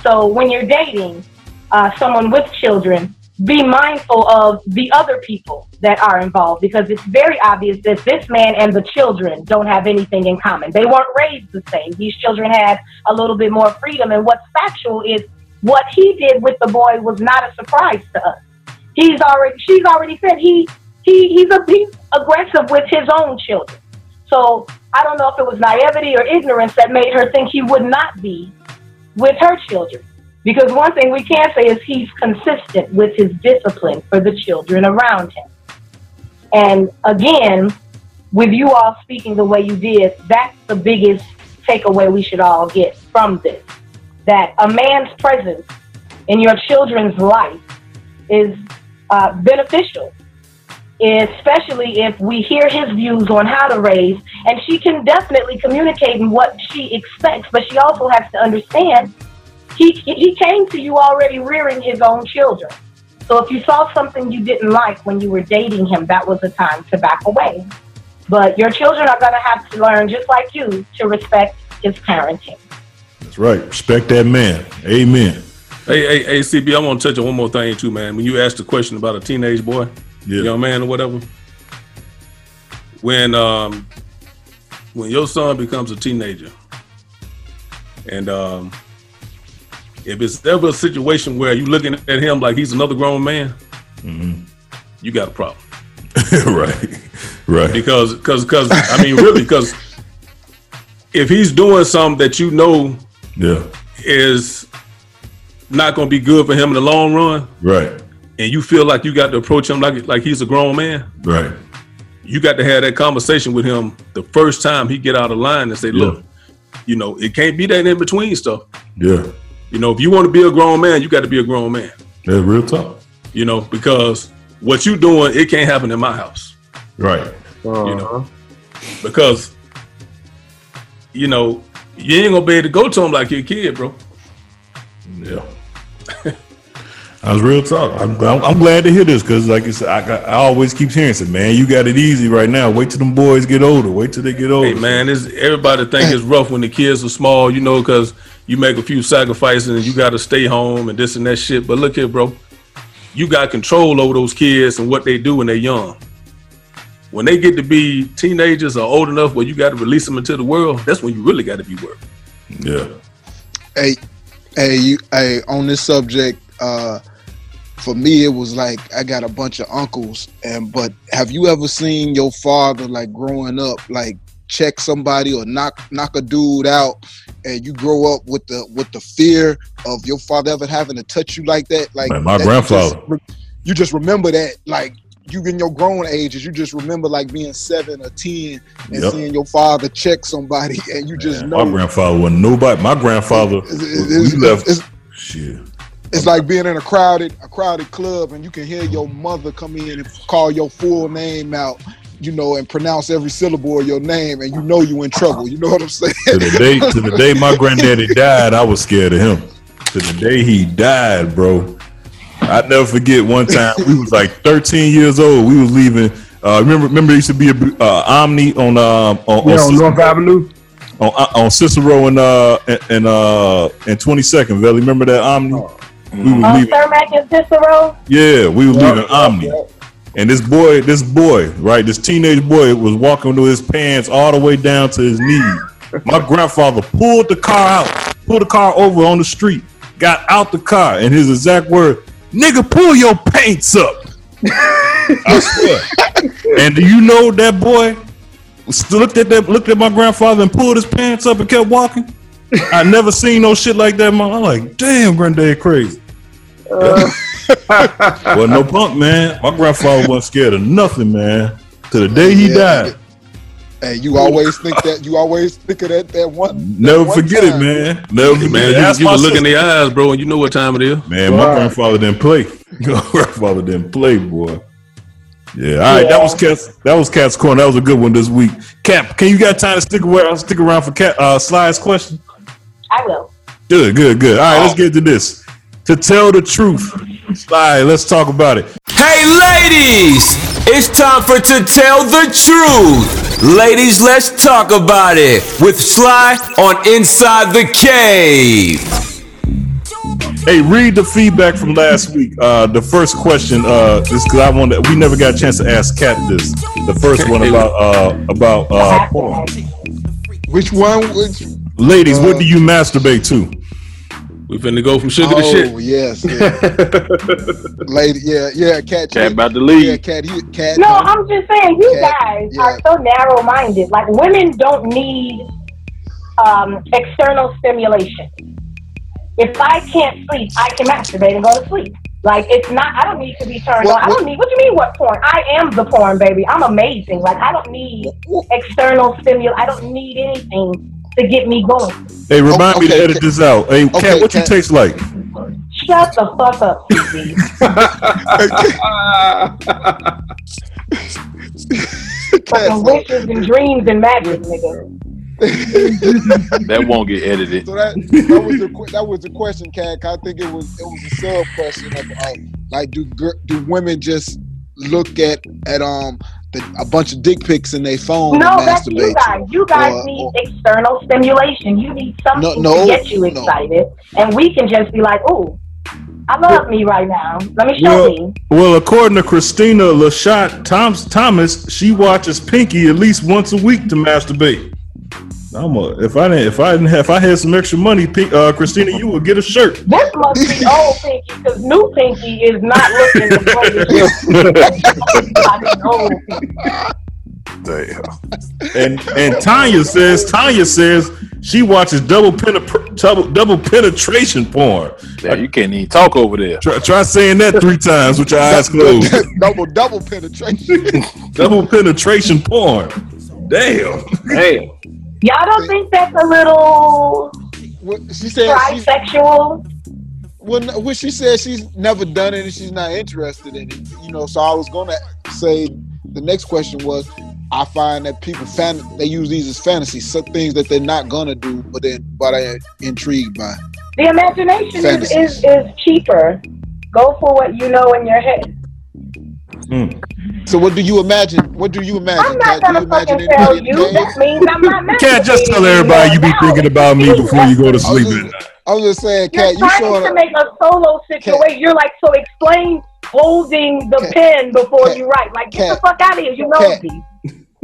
So when you're dating uh, someone with children, be mindful of the other people that are involved because it's very obvious that this man and the children don't have anything in common. They weren't raised the same. These children had a little bit more freedom. And what's factual is what he did with the boy was not a surprise to us. He's already, she's already said he, he, he's, a, he's aggressive with his own children. So I don't know if it was naivety or ignorance that made her think he would not be with her children. Because one thing we can say is he's consistent with his discipline for the children around him. And again, with you all speaking the way you did, that's the biggest takeaway we should all get from this. That a man's presence in your children's life is uh, beneficial, especially if we hear his views on how to raise. And she can definitely communicate in what she expects, but she also has to understand he, he came to you already rearing his own children. So if you saw something you didn't like when you were dating him, that was a time to back away. But your children are going to have to learn, just like you, to respect his parenting. That's right. Respect that man. Amen. Hey, hey, hey, CB, I want to touch on one more thing too, man. When you asked the question about a teenage boy, young man or whatever, when um when your son becomes a teenager, and um if it's ever a situation where you're looking at him like he's another grown man, you got a problem. *laughs* right, right. Because, because, because, I mean, really, because if he's doing something that you know Yeah. is not going to be good for him in the long run, Right. and you feel like you got to approach him like like he's a grown man, Right. you got to have that conversation with him the first time he get out of line and say, "Look, you know, it can't be that in between stuff. Yeah. You know, if you want to be a grown man, you got to be a grown man. That's real talk. You know, because what you doing, it can't happen in my house. Right. You know, uh-huh. because you know you ain't gonna be able to go to him like your kid, bro. Yeah. *laughs* I was real talk. I'm, I'm, I'm glad to hear this because, like you said, I, I always keep hearing, "Say, man, you got it easy right now. Wait till them boys get older. Wait till they get older." Hey man, everybody think it's rough when the kids are small, you know, because you make a few sacrifices and you got to stay home and this and that shit. But look here, bro, you got control over those kids and what they do when they're young. When they get to be teenagers or old enough where you got to release them into the world, that's when you really got to be working. Yeah. Hey, hey, you, hey, on this subject, uh, for me, it was like I got a bunch of uncles, and but have you ever seen your father like growing up, like check somebody or knock knock a dude out, and you grow up with the with the fear of your father ever having to touch you like that? Like Man, my that you just grandfather. re- you just remember that, like you in your grown ages, you just remember like being seven or ten and Yep. seeing your father check somebody, *laughs* and you just know. My grandfather wasn't nobody. My grandfather, it's- we left. it's- shit. It's like being in a crowded a crowded club and you can hear your mother come in and call your full name out, you know, and pronounce every syllable of your name, and you know you in trouble. You know what I'm saying? To the day, to the day my *laughs* granddaddy died, I was scared of him. To the day he died, bro. I never forget one time we was like 13 years old. We was leaving. Uh, remember, remember there used to be a uh, Omni on um on, Yeah, on Cicero- North Avenue. on, uh, on Cicero and uh and, and uh and 22nd. Valley, remember that Omni? We was Um, leaving. Cermak and Cicero. Yeah, we was Yeah. leaving Omni. And this boy, this boy, right, this teenage boy was walking with his pants all the way down to his knees. My grandfather pulled the car out, pulled the car over on the street, got out the car, and his exact word, nigga, pull your pants up. *laughs* I swear. and do you know that boy looked at that, looked at my grandfather and pulled his pants up and kept walking? I never seen no shit like that. Man. I'm like, damn, granddad crazy. Uh. *laughs* well, no punk, man. My grandfather wasn't scared of nothing, man. To the day he Yeah. died. Hey, you always think that you always think of that that one. Never that one forget it, man. Never forget Man, it. you, Ask you can look in the eyes, bro, and you know what time it is. Man, my grandfather didn't play. *laughs* My grandfather didn't play, boy. Yeah, all right. That was Kat's. That was Kat's corner. That was a good one this week. Cap, can you got time to stick around? Stick around for Kat uh, Sly's question. I will. Good, good, good. All right, let's get to this. To tell the truth, Sly. Let's talk about it. Hey, ladies! It's time for To Tell the Truth. Ladies, let's talk about it with Sly on Inside the Cave. Hey, read the feedback from last week. Uh, the first question, uh, is because I wanted. We never got a chance to ask Kat this. The first *laughs* one about uh about uh porn. Which one? Which? Ladies, what do you masturbate to? We finna go from sugar oh, to shit. yes, *laughs* yeah. lady, yeah, yeah, Kat. Kat about to leave. Yeah, Kat. He, Kat. No, I'm just saying, you Kat, guys yeah. are so narrow minded. Like, women don't need um, external stimulation. If I can't sleep, I can masturbate and go to sleep. Like it's not. I don't need to be turned What- on. I don't need. What do you mean? What porn? I am the porn, baby. I'm amazing. Like I don't need external stimulation. I don't need anything to get me going. Hey, remind me to okay, edit this out. Hey, okay, Kat, what you taste like? Shut the fuck up, CB. Fucking wishes and dreams and magic, nigga. That won't get edited. So that that was the that was the question, Kat. 'cause I think it was it was a sub question of uh, like do do women just look at at um the, a bunch of dick pics in their phone No, and that's you masturbate? guys. You guys Or- need or- external stimulation. You need something No, no, to get you no. excited, and we can just be like, "Ooh, I love me right now. Let me show Well, me." well, according to Christina Lashot Thomas, she watches Pinky at least once a week to masturbate. I'm a, if I didn't if I didn't have, if I had some extra money, Pink, uh, Christina, you would get a shirt. This must be old Pinky because new Pinky is not looking the greatest. *laughs* old Pinky. Damn. And and Tanya says Tanya says she watches double penetra- double, double penetration porn. Yeah, you can't even talk over there. Try, try saying that three times with your eyes closed. *laughs* *laughs* double double penetration. double penetration porn. Damn. Hey, Y'all don't think that's a little What- she said she's, trisexual? well, no- well, she said she's never done it and she's not interested in it. You know, so I was gonna say the next question was. I find that people fan they use these as fantasies, some things that they're not gonna do, but then but are intrigued by. The imagination is, Fantasies. is, is cheaper. Go for what you know in your head. Hmm. So what do you imagine? What do you imagine? I'm not Kat? Gonna fucking tell you. cave? That means I'm not *laughs* You can't just tell everybody you be thinking about me before you go to sleep at night. I was just saying, You're Kat, you trying to up. make a solo situation. You're like, so explain holding the pen before you write. Like, get the fuck out of here. You know Kat.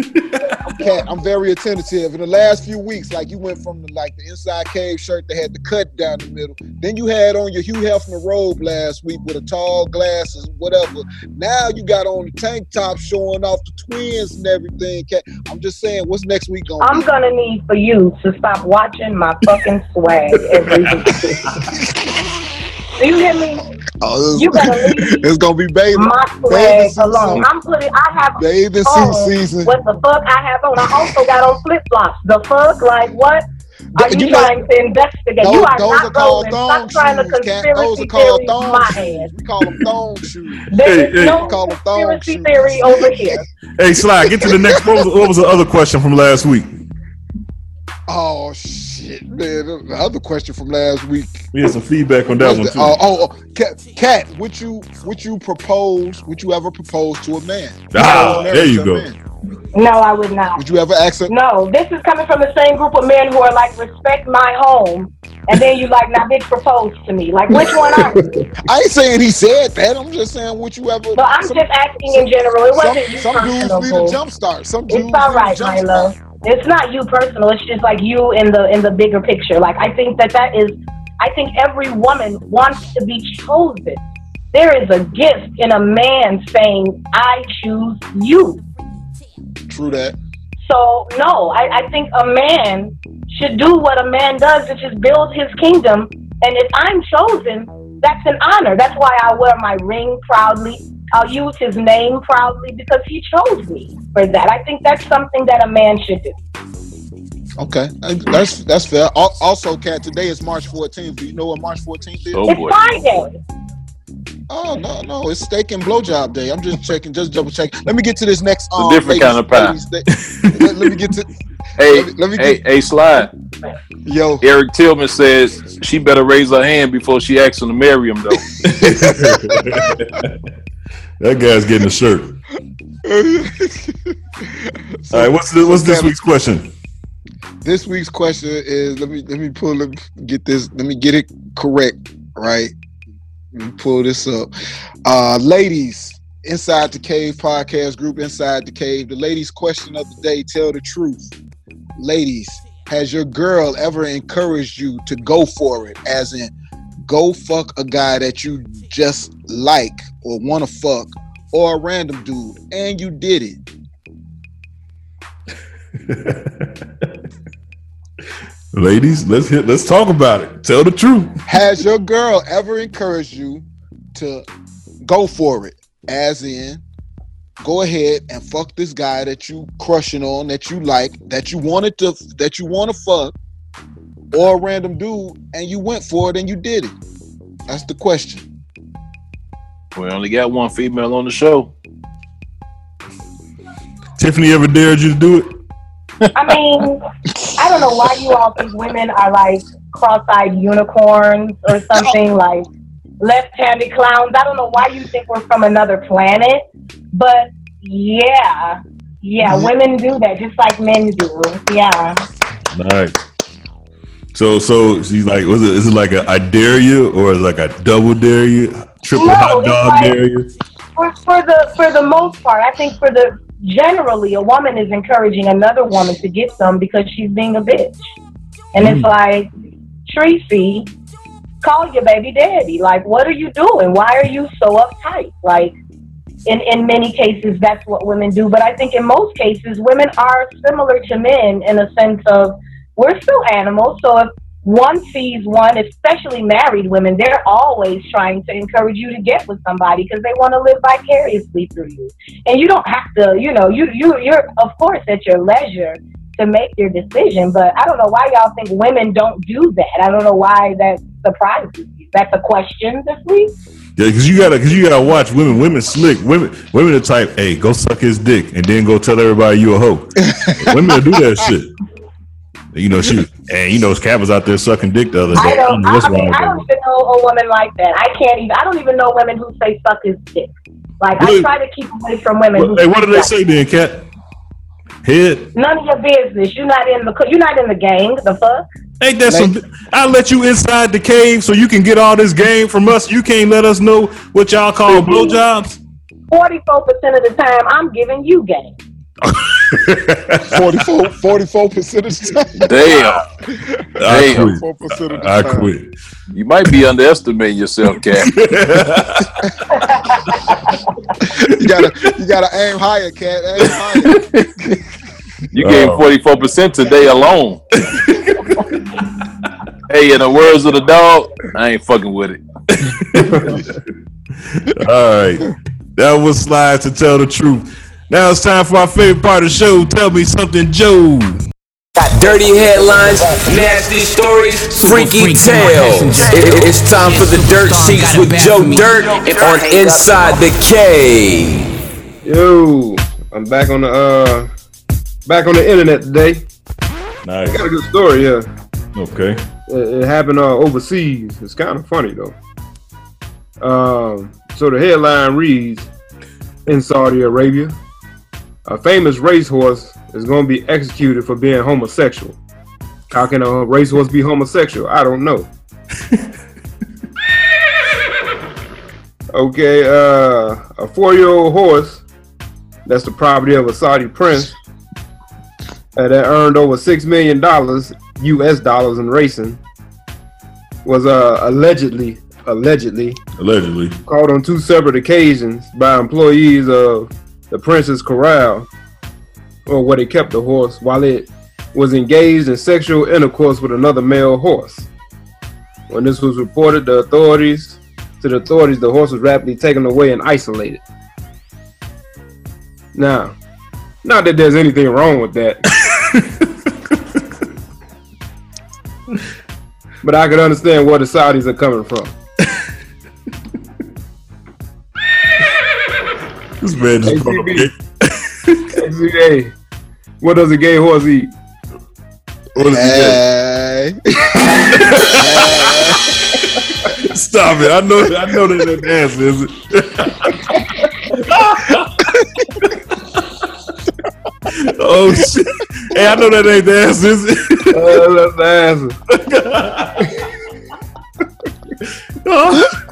Kat, I'm very attentive. In the last few weeks, like you went from the, like the inside cave shirt that had the cut down the middle. Then you had on your Hugh Hefner robe last week with a tall glasses, whatever. Now you got on the tank top showing off the twins and everything. Kat, I'm just saying, what's next week gonna I'm be? gonna need for you to stop watching my fucking swag every week. *laughs* Do you hear me? Oh, You better leave *laughs* it's gonna be bathing. my bathing suit alone. season. I'm putting. I have Bathing on suit season. What the fuck I have on? I also got on flip flops. The fuck, like what? Are you, you know- trying to investigate? Those- you are those not are called rolling. thong Stop trying to shoes, Kat. Those conspiracy are called theory thong my shoes. ass. We call them thong shoes. There Hey, hey. no call them thong conspiracy shoes. theory over here. Hey, Sly, get to the next. What was, what was the other question from last week? Oh shit, man! The other question from last week. We had some feedback on that was one the- too. Oh, oh, oh, Kat, Kat, would you would you propose? Would you ever propose to a man? Ah, Propose there you marriage to a go. man? No, I would not. Would you ever ask a No, this is coming from the same group of men who are like, respect my home, and then you like, now bitch, propose to me. Like, which one are you? *laughs* I ain't saying he said that. I'm just saying, would you ever? No, I'm some- just asking in general. It some, wasn't you some dudes personal. need a jump start. Some dudes It's all need right, a jump my love. It's not you personal. It's just like you in the in the bigger picture. Like I think that that is. I think every woman wants to be chosen. There is a gift in a man saying, "I choose you." True that. So no, I, I think a man should do what a man does, which is build his kingdom. And if I'm chosen, that's an honor. That's why I wear my ring proudly. I'll use his name proudly because he chose me for that. I think that's something that a man should do. Okay, that's that's fair. Also, Kat, today is March 14th. Do you know what March 14th is? Oh it's boy. Friday. Oh no, no, it's steak and blowjob day. I'm just checking, just double check. Let me get to this next. a Um, different kind of pie. ladies, let, let me get to. *laughs* Hey, Let me- let me hey, get- hey, slide. Yo, Eric Tillman says she better raise her hand before she asks him to marry him, though. *laughs* *laughs* That guy's getting a shirt. *laughs* All right, what's the, what's this week's question? this week's question is let me let me pull let me get this let me get it correct right let me pull this up uh ladies inside the cave podcast group inside the cave the ladies question of the day tell the truth ladies has your girl ever encouraged you to go for it as in go fuck a guy that you just like or want to fuck or a random dude and you did it *laughs* Ladies, let's hit. Let's talk about it. Tell the truth. Has your girl ever encouraged you to go for it, as in go ahead and fuck this guy that you crushing on, that you like, that you wanted to, that you want to fuck, or a random dude, and you went for it and you did it. That's the question. We only got one female on the show. Tiffany ever dared you to do it? I mean, I don't know why you all think women are like cross-eyed unicorns or something like left-handed clowns. I don't know why you think we're from another planet, but yeah, yeah, women do that just like men do. Yeah. Nice. So, so she's like, was it? Is it like a I dare you, or is it like a double dare you, triple No, hot dog like- dare you? For, for the for the most part, I think for the generally a woman is encouraging another woman to get some because she's being a bitch, and it's hmm. like Tracy, call your baby daddy. Like, what are you doing? Why are you so uptight? Like, in in many cases, that's what women do. But I think in most cases, women are similar to men in a sense of we're still animals. So if one sees one, especially married women, they're always trying to encourage you to get with somebody because they want to live vicariously through you. And you don't have to, you know, you you you're of course at your leisure to make your decision. But I don't know why y'all think women don't do that. I don't know why that surprises you. That's a question this week. Yeah, because you gotta, because you gotta watch women. Women slick. Women, women the type, hey, go suck his dick and then go tell everybody you a hoe. *laughs* women will do that shit. You know, she and you know, Kat was out there sucking dick the other day. I I don't. don't know I, what's I mean, I don't even know a woman like that. I can't even. I don't even know women who say "suck his dick." Like I try to keep away from women. who Hey, what do they say then, Kat? Head. None of your business. You're not in the. You're not in the gang. The fuck. Ain't that some? I let you inside the cave so you can get all this game from us. You can't let us know what y'all call blowjobs. Forty-four percent of the time, I'm giving you game. *laughs* 44 percent of the time. Damn. *laughs* I Damn. quit. I quit. You might be underestimating yourself, Kat. *laughs* You gotta you gotta aim higher, Kat. Aim higher. You gave Oh. Uh, forty four percent today alone. hey, in the words of the dog, I ain't fucking with it. All right. That was slides to tell the truth. Now it's time for our favorite part of the show. Tell me something, Joe. Got dirty headlines, nasty stories, freaky tales. It- it's time for the dirt sheets with Joe Dirt on Inside the Cave. Yo, I'm back on the uh back on the internet today. Nice. I got a good story, yeah. Okay. It, it happened uh, overseas. It's kind of funny though. Um, so the headline reads: In Saudi Arabia, a famous racehorse is going to be executed for being homosexual. How can a racehorse be homosexual? I don't know. *laughs* okay, uh, a four-year-old horse that's the property of a Saudi prince uh, that earned over six million dollars U.S. dollars in racing was uh, allegedly allegedly Allegedly. called on two separate occasions by employees of the Prince's Corral, or where they kept the horse, while it was engaged in sexual intercourse with another male horse. When this was reported, the authorities to the authorities, the horse was rapidly taken away and isolated. Now, not that there's anything wrong with that. *laughs* but I can understand where the Saudis are coming from. This man just brought up gay- hey, what does a gay horse eat? What is Hey. Stop it. I know I know that ain't the answer, is it? *laughs* oh shit. Hey, I know that ain't the answer, is it? Uh, that's the *laughs* oh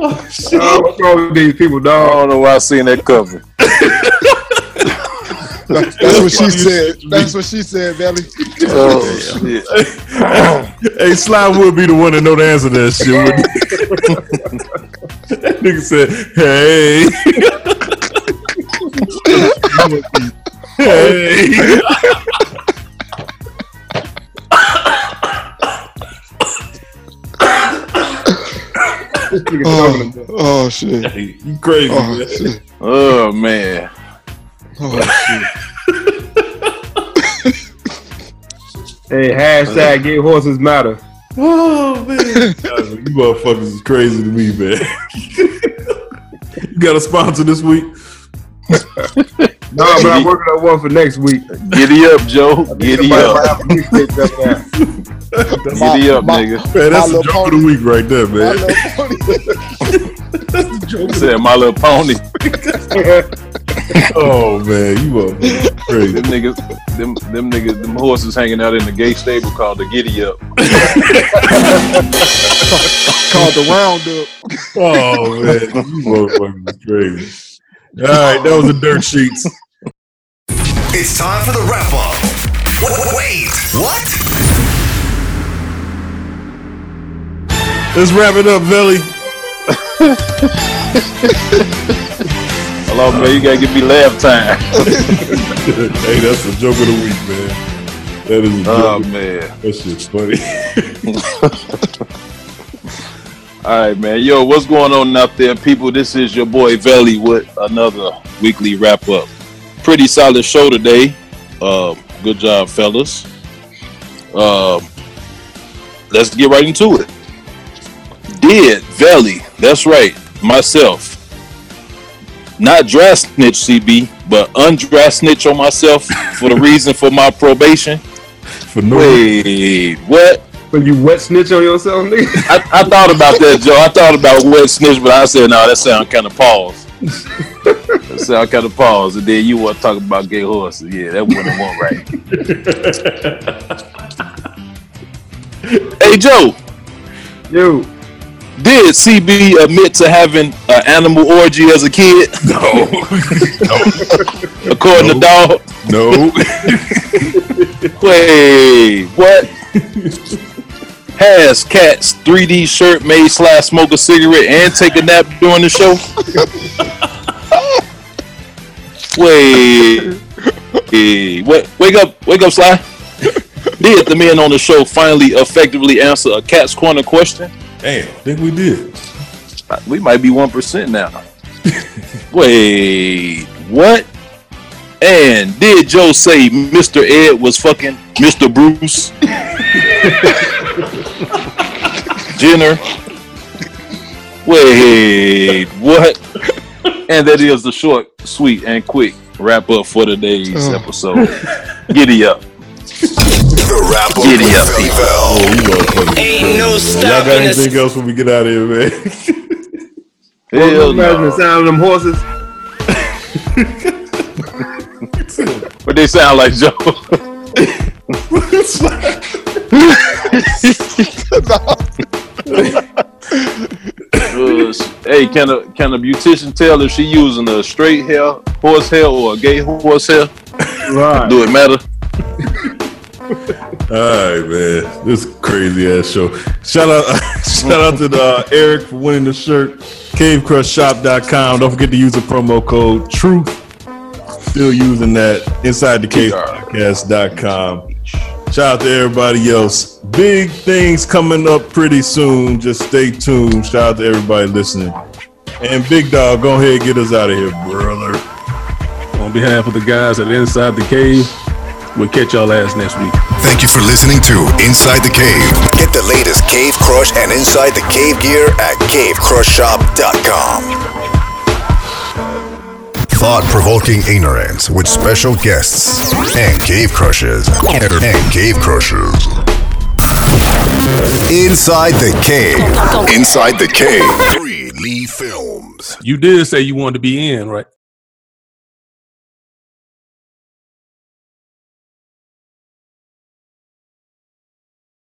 Oh, shit. Oh, what's wrong with these people, I don't know why I seen that cover. That's, that's what she said. That's what she said, Velle. Oh *laughs* shit. *laughs* hey, Sly would be the one to know the answer to that shit. *laughs* that nigga said, hey. hey. Oh, oh shit. *laughs* you crazy, Oh, man. shit. Oh man. Oh, *laughs* hey, hashtag *laughs* get horses matter. Oh man, Guys, you motherfuckers is crazy to me, man. you got a sponsor this week? No, but I'm working on one for next week. Giddy up, Joe. Giddy up. Giddy up, nigga. Man, that's the joke of the week right there, man. *laughs* That's the joke. Said my little pony. oh man, you are crazy. Them niggas, them them niggas, them horses hanging out in the gay stable called the Giddy Up. *laughs* Called the roundup. Oh man, you motherfuckers is crazy. All right, that was the dirt sheets. It's time for the wrap up. Wait, what? Let's wrap it up, Velle. Hello, man. You gotta give me laugh time. *laughs* hey, that's the joke of the week, man. That is a joke. Oh man. That shit's funny. *laughs* All right, man. Yo, what's going on out there, people? This is your boy Velle with another weekly wrap up. Pretty solid show today. Uh, good job, fellas. Um, let's get right into it. Did Velle? That's right, myself. Not draft snitch, CB, but undraft snitch on myself for the *laughs* reason for my probation. For no Wait, what? When you wet snitch on yourself, nigga? I, I thought about that, Joe. I thought about wet snitch, but I said, no, that sound kind of pause. that sound kind of pause. And then you want to talk about gay horses. Yeah, that wouldn't want right. *laughs* hey, Joe. Yo. Did CB admit to having an animal orgy as a kid? *laughs* No. According to Dog? No. *laughs* Wait, what? Has Kat's 3D shirt made slash smoke a cigarette and take a nap during the show? *laughs* Wait, hey, what? Wake up, wake up, Sly. Did the men on the show finally effectively answer a Kat's Corner question? Damn, I think we did. We might be one percent now. *laughs* Wait, what? And did Joe say Mr. Ed was fucking Mr. Bruce *laughs* Jenner? Wait, what? And that is the short, sweet, and quick wrap up for today's oh. episode. Giddy up. The wrap up Giddy with up, people. Oh, you motherfuckers. Ain't no Y'all got stopping anything else when we get out of here, man? *laughs* Hell Imagine the no. sound of them horses. But they sound like Joe. *laughs* Uh, hey, can a can a beautician tell if she using a straight hair horse hair or a gay horse hair? Right. Do it matter? *laughs* All right, man. This crazy ass show. Shout out, *laughs* shout out to uh, Eric for winning the shirt. CaveCrushShop.com. Don't forget to use the promo code Truth. Still using that. Inside the Cave Podcast.com. Shout out to everybody else. Big things coming up pretty soon. Just stay tuned. Shout out to everybody listening. And Big Dawg, go ahead and get us out of here, brother. On behalf of the guys at Inside the Cave, we'll catch y'all ass next week. Thank you for listening to Inside the Cave. Get the latest Cave Crush and Inside the Cave gear at CaveCrushShop.com. Thought-provoking ignorance with special guests and cave crushes and cave crushers. Inside the Cave. Inside the Cave. Free Lee Films. You did say you wanted to be in, right?